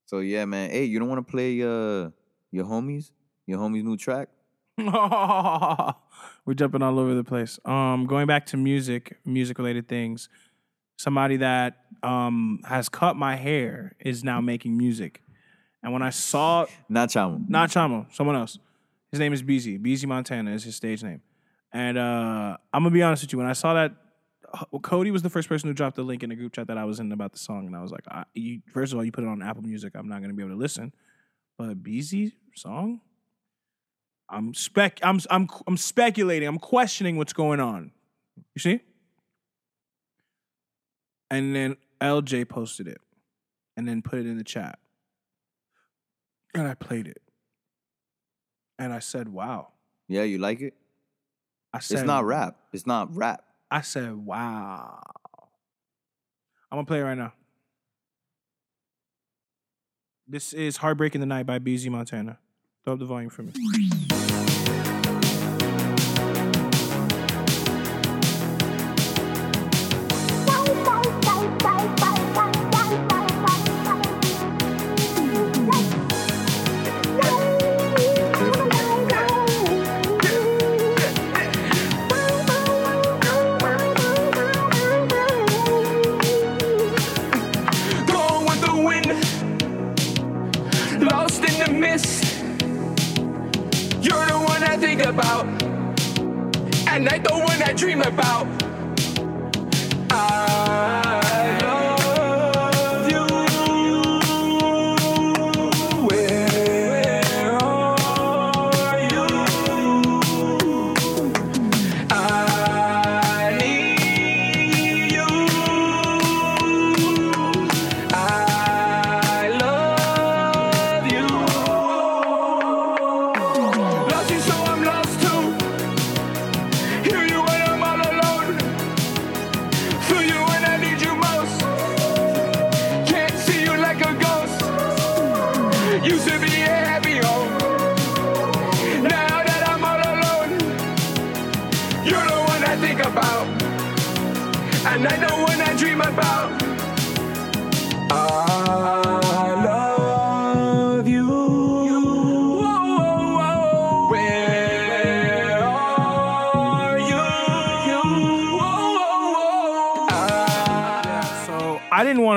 So yeah, man. Hey, you don't want to play uh your homies? Your homies new track? We're jumping all over the place. Um, going back to music, music related things. Somebody that um has cut my hair is now making music, and when I saw Not Chamo. not Chamo, someone else, his name is Beezy. Beezy Montana is his stage name, and uh, I'm gonna be honest with you. When I saw that, Cody was the first person who dropped the link in the group chat that I was in about the song, and I was like, I, you, first of all, you put it on Apple Music, I'm not gonna be able to listen. But BZ song, I'm spec. I'm I'm I'm speculating. I'm questioning what's going on. You see? And then LJ posted it, and then put it in the chat, and I played it, and I said, "Wow." Yeah, you like it? I said, It's not rap. It's not rap. I said, "Wow." I'm gonna play it right now. This is "Heartbreak in the Night" by BZ Montana. Throw up the volume for me. Night the one I dream about.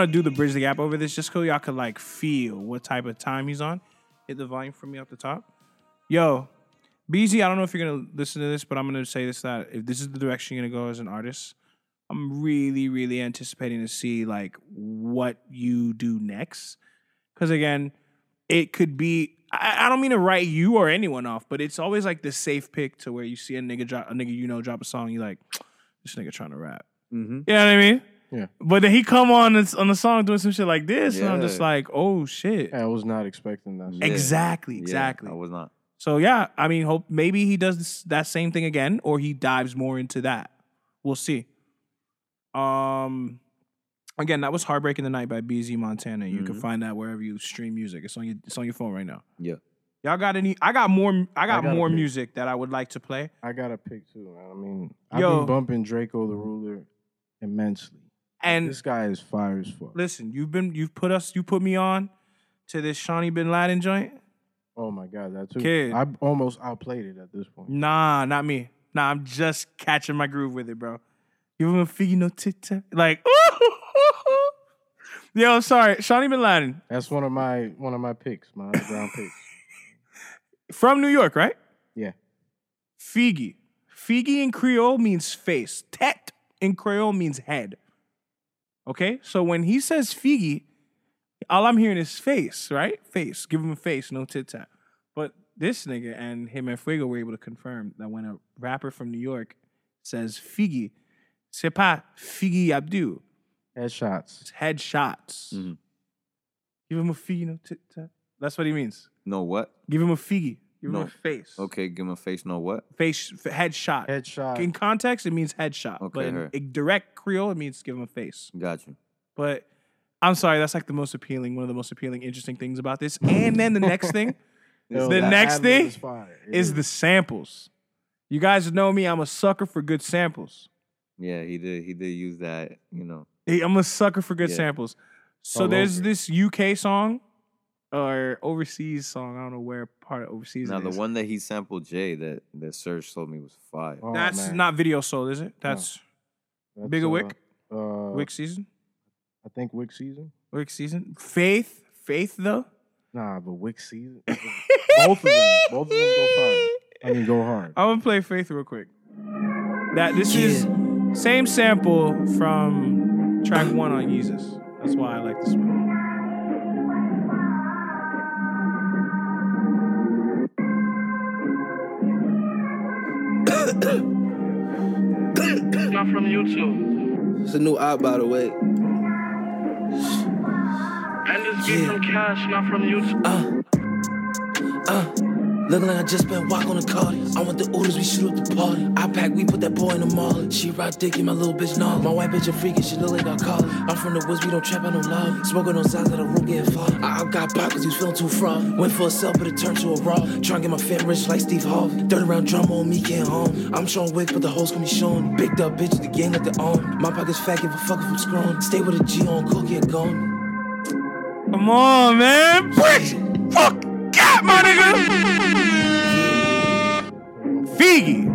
Want to do the bridge the gap over this just so y'all could like feel what type of time he's on. Hit the volume for me up the top. Yo, BZ, I don't know if you're gonna listen to this, but I'm gonna say this that if this is the direction you're gonna go as an artist, I'm really, really anticipating to see like what you do next. Cause again, it could be I, I don't mean to write you or anyone off, but it's always like the safe pick to where you see a nigga drop a nigga you know drop a song, you like, this nigga trying to rap. Mm-hmm. You know what I mean? Yeah. But then he come on this, on the song doing some shit like this, and I'm just Yeah. like, oh shit. I was not expecting that. Yeah. Exactly, exactly. I was not. So yeah, I mean, hope maybe he does this, that same thing again, or he dives more into that. We'll see. Um, again, that was "Heartbreak in the Night" by BZ Montana. You can Mhm. find that wherever you stream music. It's on your it's on your phone right now. Yeah. Y'all got any? I got more. I got gotta more pick. music that I would like to play. I got to pick too. Man. I mean, I've Yo. been bumping Drakeo the Ruler immensely. And this guy is fire as fuck. listen, you've been you've put us you put me on to this Shawnee Bin Laden joint. Oh my god, that too. Kid. I almost outplayed it at this point. Nah, not me. Nah, I'm just catching my groove with it, bro. Give him a figgy no tit tat. Like, yo, sorry, Shawnee Bin Laden That's one of my one of my picks, my underground picks. from New York, right? Yeah. Figi. Figi in Creole means face. Tet in Creole means head. Okay? So when he says Figi, all I'm hearing is face, right? Face. Give him a face, no tit tat. But this nigga and him and Fuego were able to confirm that when a rapper from New York says Figi, c'est pas Figi Abdu. Headshots. It's headshots. Mhm. Give him a Figi, no tit tat. That's what he means. No what? Give him a Figi. Give him No. a face. Okay, give him a face. No what? Face, f- headshot. Headshot. In context, it means headshot. Okay, but in heard. a direct Creole, it means give him a face. Got you. But I'm sorry, that's like the most appealing, one of the most appealing, interesting things about this. And then the next thing Yo, the next thing is, fire. It is the samples. You guys know me, I'm a sucker for good samples. Yeah, he did. He did use that. You know. Hey, I'm a sucker for good Yeah. samples. So All there's over. this UK song or overseas song. I don't know where part of overseas Now it the is. one that he sampled Jay that that Serge told me was fire. Oh, That's man. not Video Soul, is it? That's That's, Bigger uh, Wick? Uh, Wick season. I think Wick season. Wick season. Faith. Faith though. Nah, but Wick season. both of them. Both of them go fire. I mean, go hard. I'm gonna play Faith real quick. That this is same sample from track one on Jesus. That's why I like this one. From YouTube. It's a new op, by the way. And this beat from Cash, not from YouTube. Uh, uh. Looking like I just spent walk on the cardi. I want the orders, we shoot up the party. I pack, we put that boy in the mall. She ride dick in my little bitch nah. My white bitch a freak and she look like I call. I'm from the woods, we don't trap on no lobby. Smoking on sides of the room getting far. I, I got pop cause was feeling too fraud. Went for a sell, but it turned to a raw. Trying to get my fam rich like Steve Harvey. Third round drama on me, can't harm. I'm showing wick, but the hoes can be showing. Bigged up bitch, the gang like the arm. My pocket's fat, give a fuck if I'm screwing. Stay with a G on, cook, get gone. Come on, man. Fuck. Got my nigga. Figgy.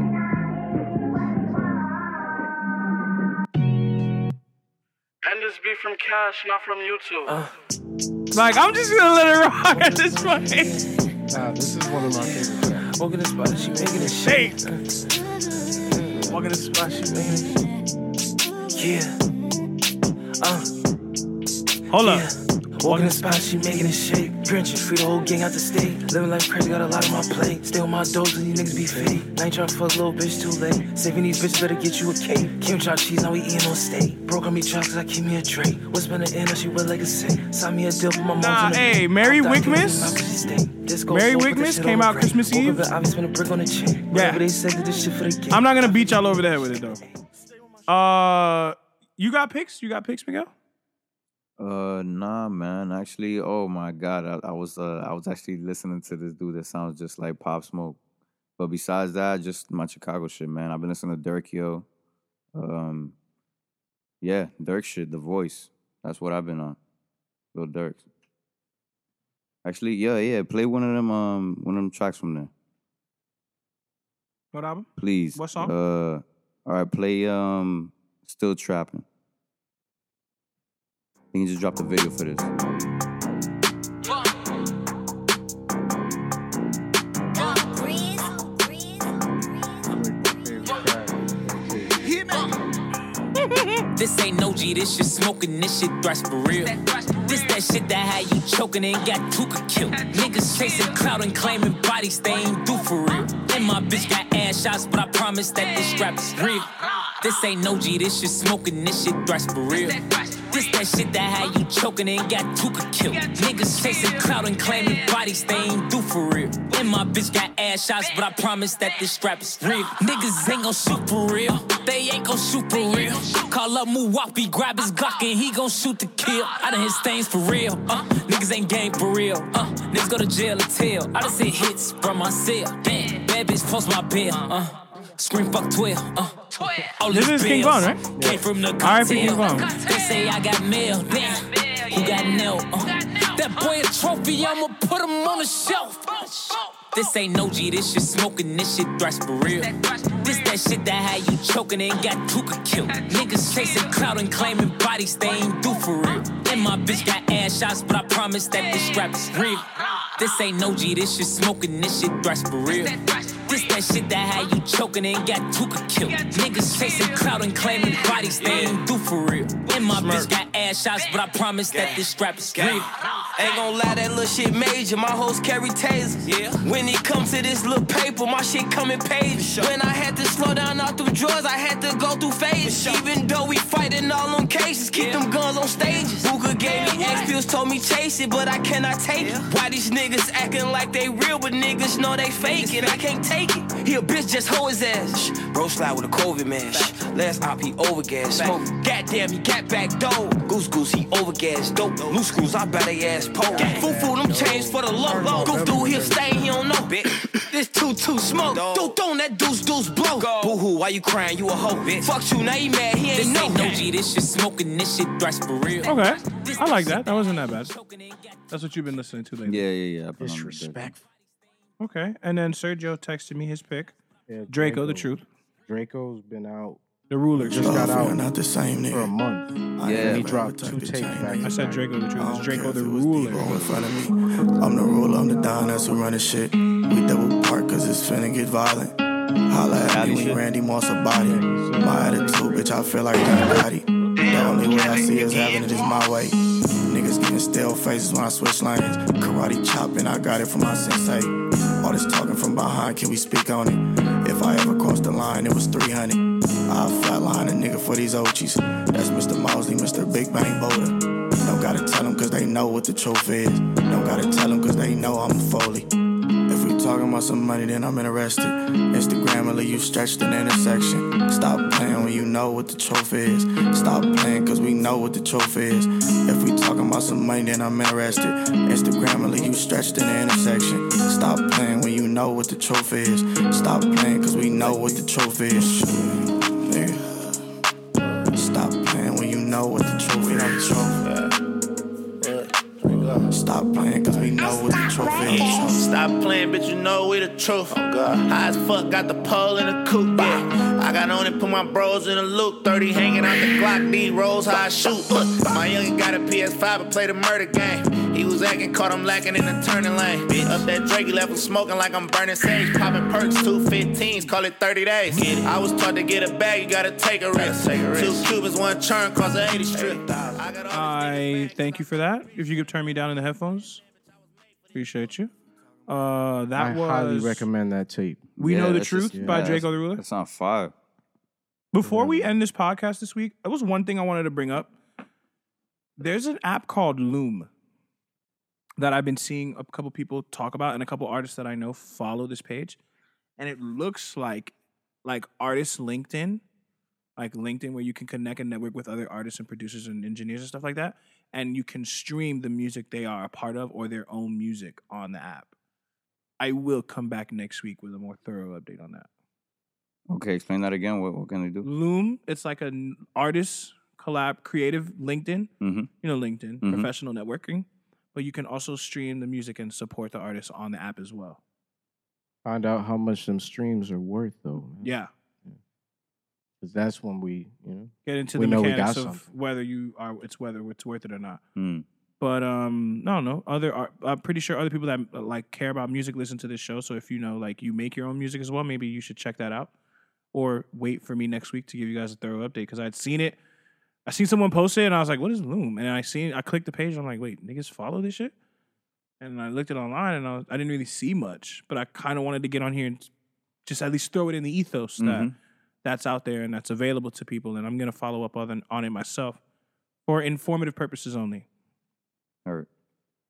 And this be from Cash, not from YouTube. Like, I'm just gonna let it rock at this point. Nah, this is one of my favorite tracks. Walking the spot, she making it shake. Shake. Walking the spot, she making it. Yeah. Uh. Hold Yeah. up. Walking the spot, she making it shake. Drenching, free the whole gang out the state. Living life crazy, got a lot on my plate. Stay on my dogs, and these niggas be fake. I ain't tryna fuck little bitch too late. Saving these bitches, better get you a cake. Kim chop cheese, now we eating on steak. Broke on me chops, cause I keep me a tray. What's been the end, now she wet like a sick. Saw me a deal for my mom's Nah, hey. Mary Wickmas? my bitch stay. Disco Mary Wickmas came out. Christmas Eve? up, I be a brick on the chain. Whatever they said, did this shit for the. I'm not gonna beat y'all over the head with it though. Uh, you got picks? You got picks, Miguel? Uh, nah, man. Actually, oh my god, I, I was uh, I was actually listening to this dude that sounds just like Pop Smoke. But besides that, just my Chicago shit, man. I've been listening to Durk Yo. Um, yeah, Durk shit, The Voice. That's what I've been on. Lil Durk. Actually, yeah, yeah. Play one of them, um, one of them tracks from there, What album? please. What song? Uh, all right, play um, Still Trapping. You just dropped a video for this. This ain't no G, this shit smoking, this shit thrash for real. This that shit that had you choking and got Tooka killed. Niggas chasing clout and claiming bodies they ain't do for real. And my bitch got ass shots, but I promise that this strap is real. This ain't no G, this shit smoking, this shit thrash for real. This that shit that had you choking and got Tooka killed. Niggas chasing clout and claiming bodies they ain't do for real. And my bitch got ass shots, but I promise that this strap is real. Niggas ain't gon' shoot for real. They ain't gon' shoot for real. Call up Muwapi, grab his Glock and he gon' shoot to kill. I done hit stains for real. Uh, niggas ain't game for real. Uh, niggas go to jail or tell. I done seen hits from my cell. Damn, bad bitch post my bill. Uh, scream fuck 12. Uh, all This is King bills Von, right? Came from the R.I.P. King cartel. Von. They say I got mail. Damn, who got nailed? Uh, that boy a trophy, I'ma put him on the shelf. This ain't no G, this shit smoking, this shit thrash for real. This that shit that had you choking and got Tooka killed. Niggas chasing clout and claiming bodies they ain't do for real. And my bitch got ass shots, but I promise that this strap is real. This ain't no G, this shit smoking, this shit thrash for real. This that shit that had you choking and got Tooka killed. Niggas chasing clout and claiming bodies they ain't do for real. And my bitch got ass shots, but I promise that this strap is real. Ain't gon' lie, that little shit major. My hoes carry tasers. Yeah. When it comes to this little paper, my shit come in pages. When I had to slow down all through drawers, I had to go through phases. Even though we fighting all on cases, keep them guns on stages. Booker gave me X pills, told me chase it, but I cannot take it. Why these niggas acting like they real, but niggas know they fake it? I can't take it. He a bitch, just hoe his ass. Bro slide with a COVID mash. Last op, he overgas. Smoke. Goddamn, he got back door. Goose goose, he overgas. Dope. Loose screws, I bet they ass poke. Foo foo, them chains for the low. low. Goof through, he'll stay, he don't know. This two two smoke. Doo doo, that deuce deuce blow. Boo hoo, why you crying? You a hoe. bitch. Fuck you, now he mad, he ain't This know. ain't no G, this shit smoking, this shit thrash for real. Okay. I like that. That wasn't that bad. That's what you've been listening to lately. Yeah, yeah, yeah. I've been on the Durk. Disrespectful. Okay. And then Sergio texted me his pick. Yeah, Drakeo, the truth. Drakeo's been out. The ruler. Just got out not the same for a nigga. month. I Yeah. ain't He never dropped two typed tapes to back. niggas. I said Drakeo the I truth. It's Drakeo the if it was ruler. Debo in front of me. I'm the ruler, I'm the don, that's who running shit. We double park cause it's finna get violent. Holla at Howdy me when. Randy Moss a body. My attitude, bitch, I feel like Don Gotti. The only way I see is having it is my way. Niggas giving stale faces when I switch lanes. Karate chopping, I got it from my sensei. All this talking from behind, can we speak on it? If I ever crossed the line, it was 300. I'll flatline a nigga for these OGs. That's Mr. Mosley, Mr. Big Bang Boulder. Don't gotta tell them cause they know what the truth is. Don't gotta tell them cause they know I'm a Foley. Talking about some money, then I'm interested. Instagram will you stretched the intersection. Stop playing when you know what the truth is. Stop playing cause we know what the truth is. If we talking about some money, then I'm interested. Instagram will you stretched the intersection. Stop playing when you know what the truth is. Stop playing cause we know what the truth is. Stop playing when you know what the truth is. Stop playing cause we know what the truth is. Stop playing, bitch, you know we the truth. Oh, God. High as fuck, got the pole in the coupe, yeah. I got on it, put my bros in a loop. 30 hanging out the Glock, D rolls, how I shoot. Look, my youngin' got a PS5 and played a murder game. He was acting, caught him lacking in the turning lane. Up that Drake, he left him smoking like I'm burning sage. Popping perks, two 15s, call it 30 days. It. I was taught to get a bag, you gotta take a risk. Two Cubans, one churn, cause a 80 strip. I thank you for that. If you could turn me down in the headphones, appreciate you. Uh, that I was highly recommend that tape. We Yeah, Know the that's Truth just- by yeah, Drake that's- Other Ruler. That's on fire. Before we end this podcast this week, there was one thing I wanted to bring up. There's an app called Loom that I've been seeing a couple people talk about, and a couple artists that I know follow this page, and it looks like like artist LinkedIn, like LinkedIn, where you can connect and network with other artists and producers and engineers and stuff like that, and you can stream the music they are a part of or their own music on the app. I will come back next week with a more thorough update on that. Okay, explain that again. What, what can they do? Loom, it's like an artist collab, creative LinkedIn. Mm-hmm. You know, LinkedIn, Mhm. professional networking. But you can also stream the music and support the artist on the app as well. Find out how much them streams are worth, though. man. Yeah. Because that's when we, you know, Get into we the know we mechanics got of something. whether you are it's whether it's worth it or not. Mm. But um, no, no. Other, art, I'm pretty sure other people that uh, like care about music listen to this show. So if you know, like, you make your own music as well, maybe you should check that out, or wait for me next week to give you guys a thorough update because I'd seen it. I seen someone post it and I was like, "What is Loom?" And I seen, I clicked the page. And I'm like, "Wait, niggas follow this shit?" And I looked it online and I, was, I didn't really see much, but I kind of wanted to get on here and just at least throw it in the ethos that Mhm. That's out there and that's available to people. And I'm gonna follow up on, on it myself for informative purposes only. All right.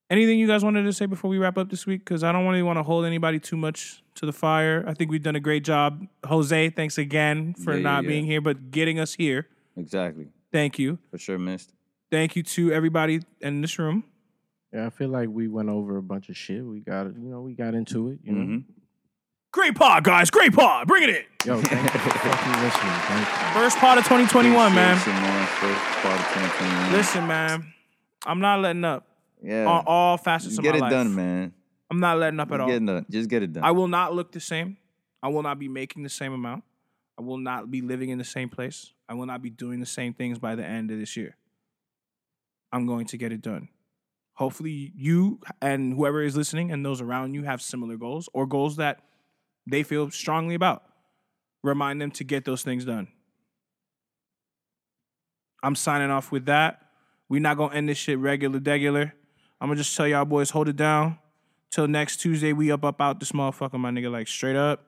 Anything you guys wanted to say before we wrap up this week? Because I don't really want to hold anybody too much to the fire. I think we've done a great job. Jose, thanks again for Yeah, yeah, not yeah. being here, but getting us here. Exactly. Thank you. For sure missed. Thank you to everybody in this room. yeah, I feel like we went over a bunch of shit. We got it, you know, we got into it, you know. Mm-hmm. Great pod, guys. Great pod. Bring it in. Yo, thank you for fucking listening. Thank you. First pod of 2021, man. Man. First part of 2021. Listen, man. I'm not letting up yeah. on all facets of get my it life. done, man. I'm not letting up at all. get it done. Just get it done. I will not look the same. I will not be making the same amount. I will not be living in the same place. I will not be doing the same things by the end of this year. I'm going to get it done. Hopefully, you and whoever is listening and those around you have similar goals or goals that they feel strongly about. Remind them to get those things done. I'm signing off with that. We're not going to end this shit regular, degular. I'm going to just tell y'all boys, hold it down. Till next Tuesday, we up, up, out this motherfucker, my nigga. Like, straight up,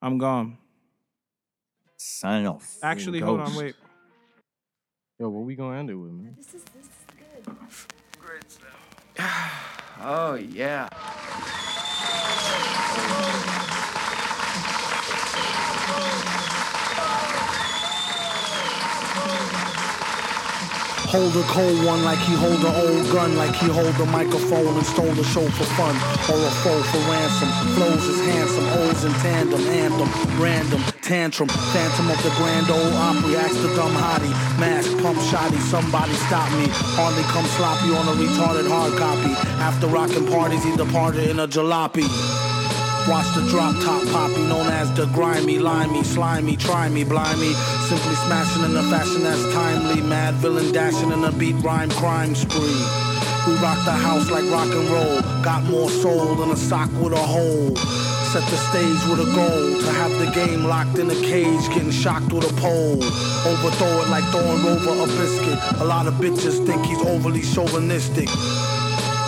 I'm gone. Signing off. Actually, hold on, wait. Yo, what we gonna end it with, man? This is this is good. Oh, yeah. Hold a cold one like he hold an old gun, like he hold a microphone and stole the show for fun, or a foe for ransom. Flows is handsome, O's in tandem, anthem, random, tantrum, phantom of the Grand Ole Opry, ask the dumb hottie, mask, pump shotty, somebody stop me. Hardly come sloppy on a retarded hard copy. After rocking parties, he departed in a jalopy. Watch the drop top poppy, known as the grimy, limey, slimy, try me, blimey. Simply smashing in a fashion that's timely. Madvillain dashing in a beat rhyme crime spree. We rock the house like rock and roll. Got more soul than a sock with a hole. Set the stage with a goal to have the game locked in a cage, getting shocked with a pole. Overthrow it like throwing over a biscuit. A lot of bitches think he's overly chauvinistic.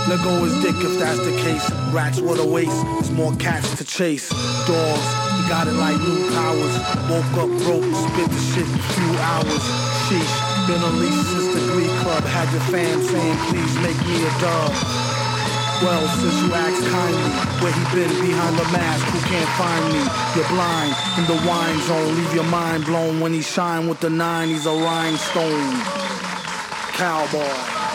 Let go his dick if that's the case. Rats with a waste. there's more cats to chase. Dogs, he got it like new powers. Woke up broke, spit the shit few hours. Sheesh, been unleashed since the Glee Club. Had your fam saying, please make me a dub. Well, since you asked kindly, where he been behind the mask, who can't find me? You're blind in the wine zone, leave your mind blown when he shine with the nine. He's a rhinestone cowboy.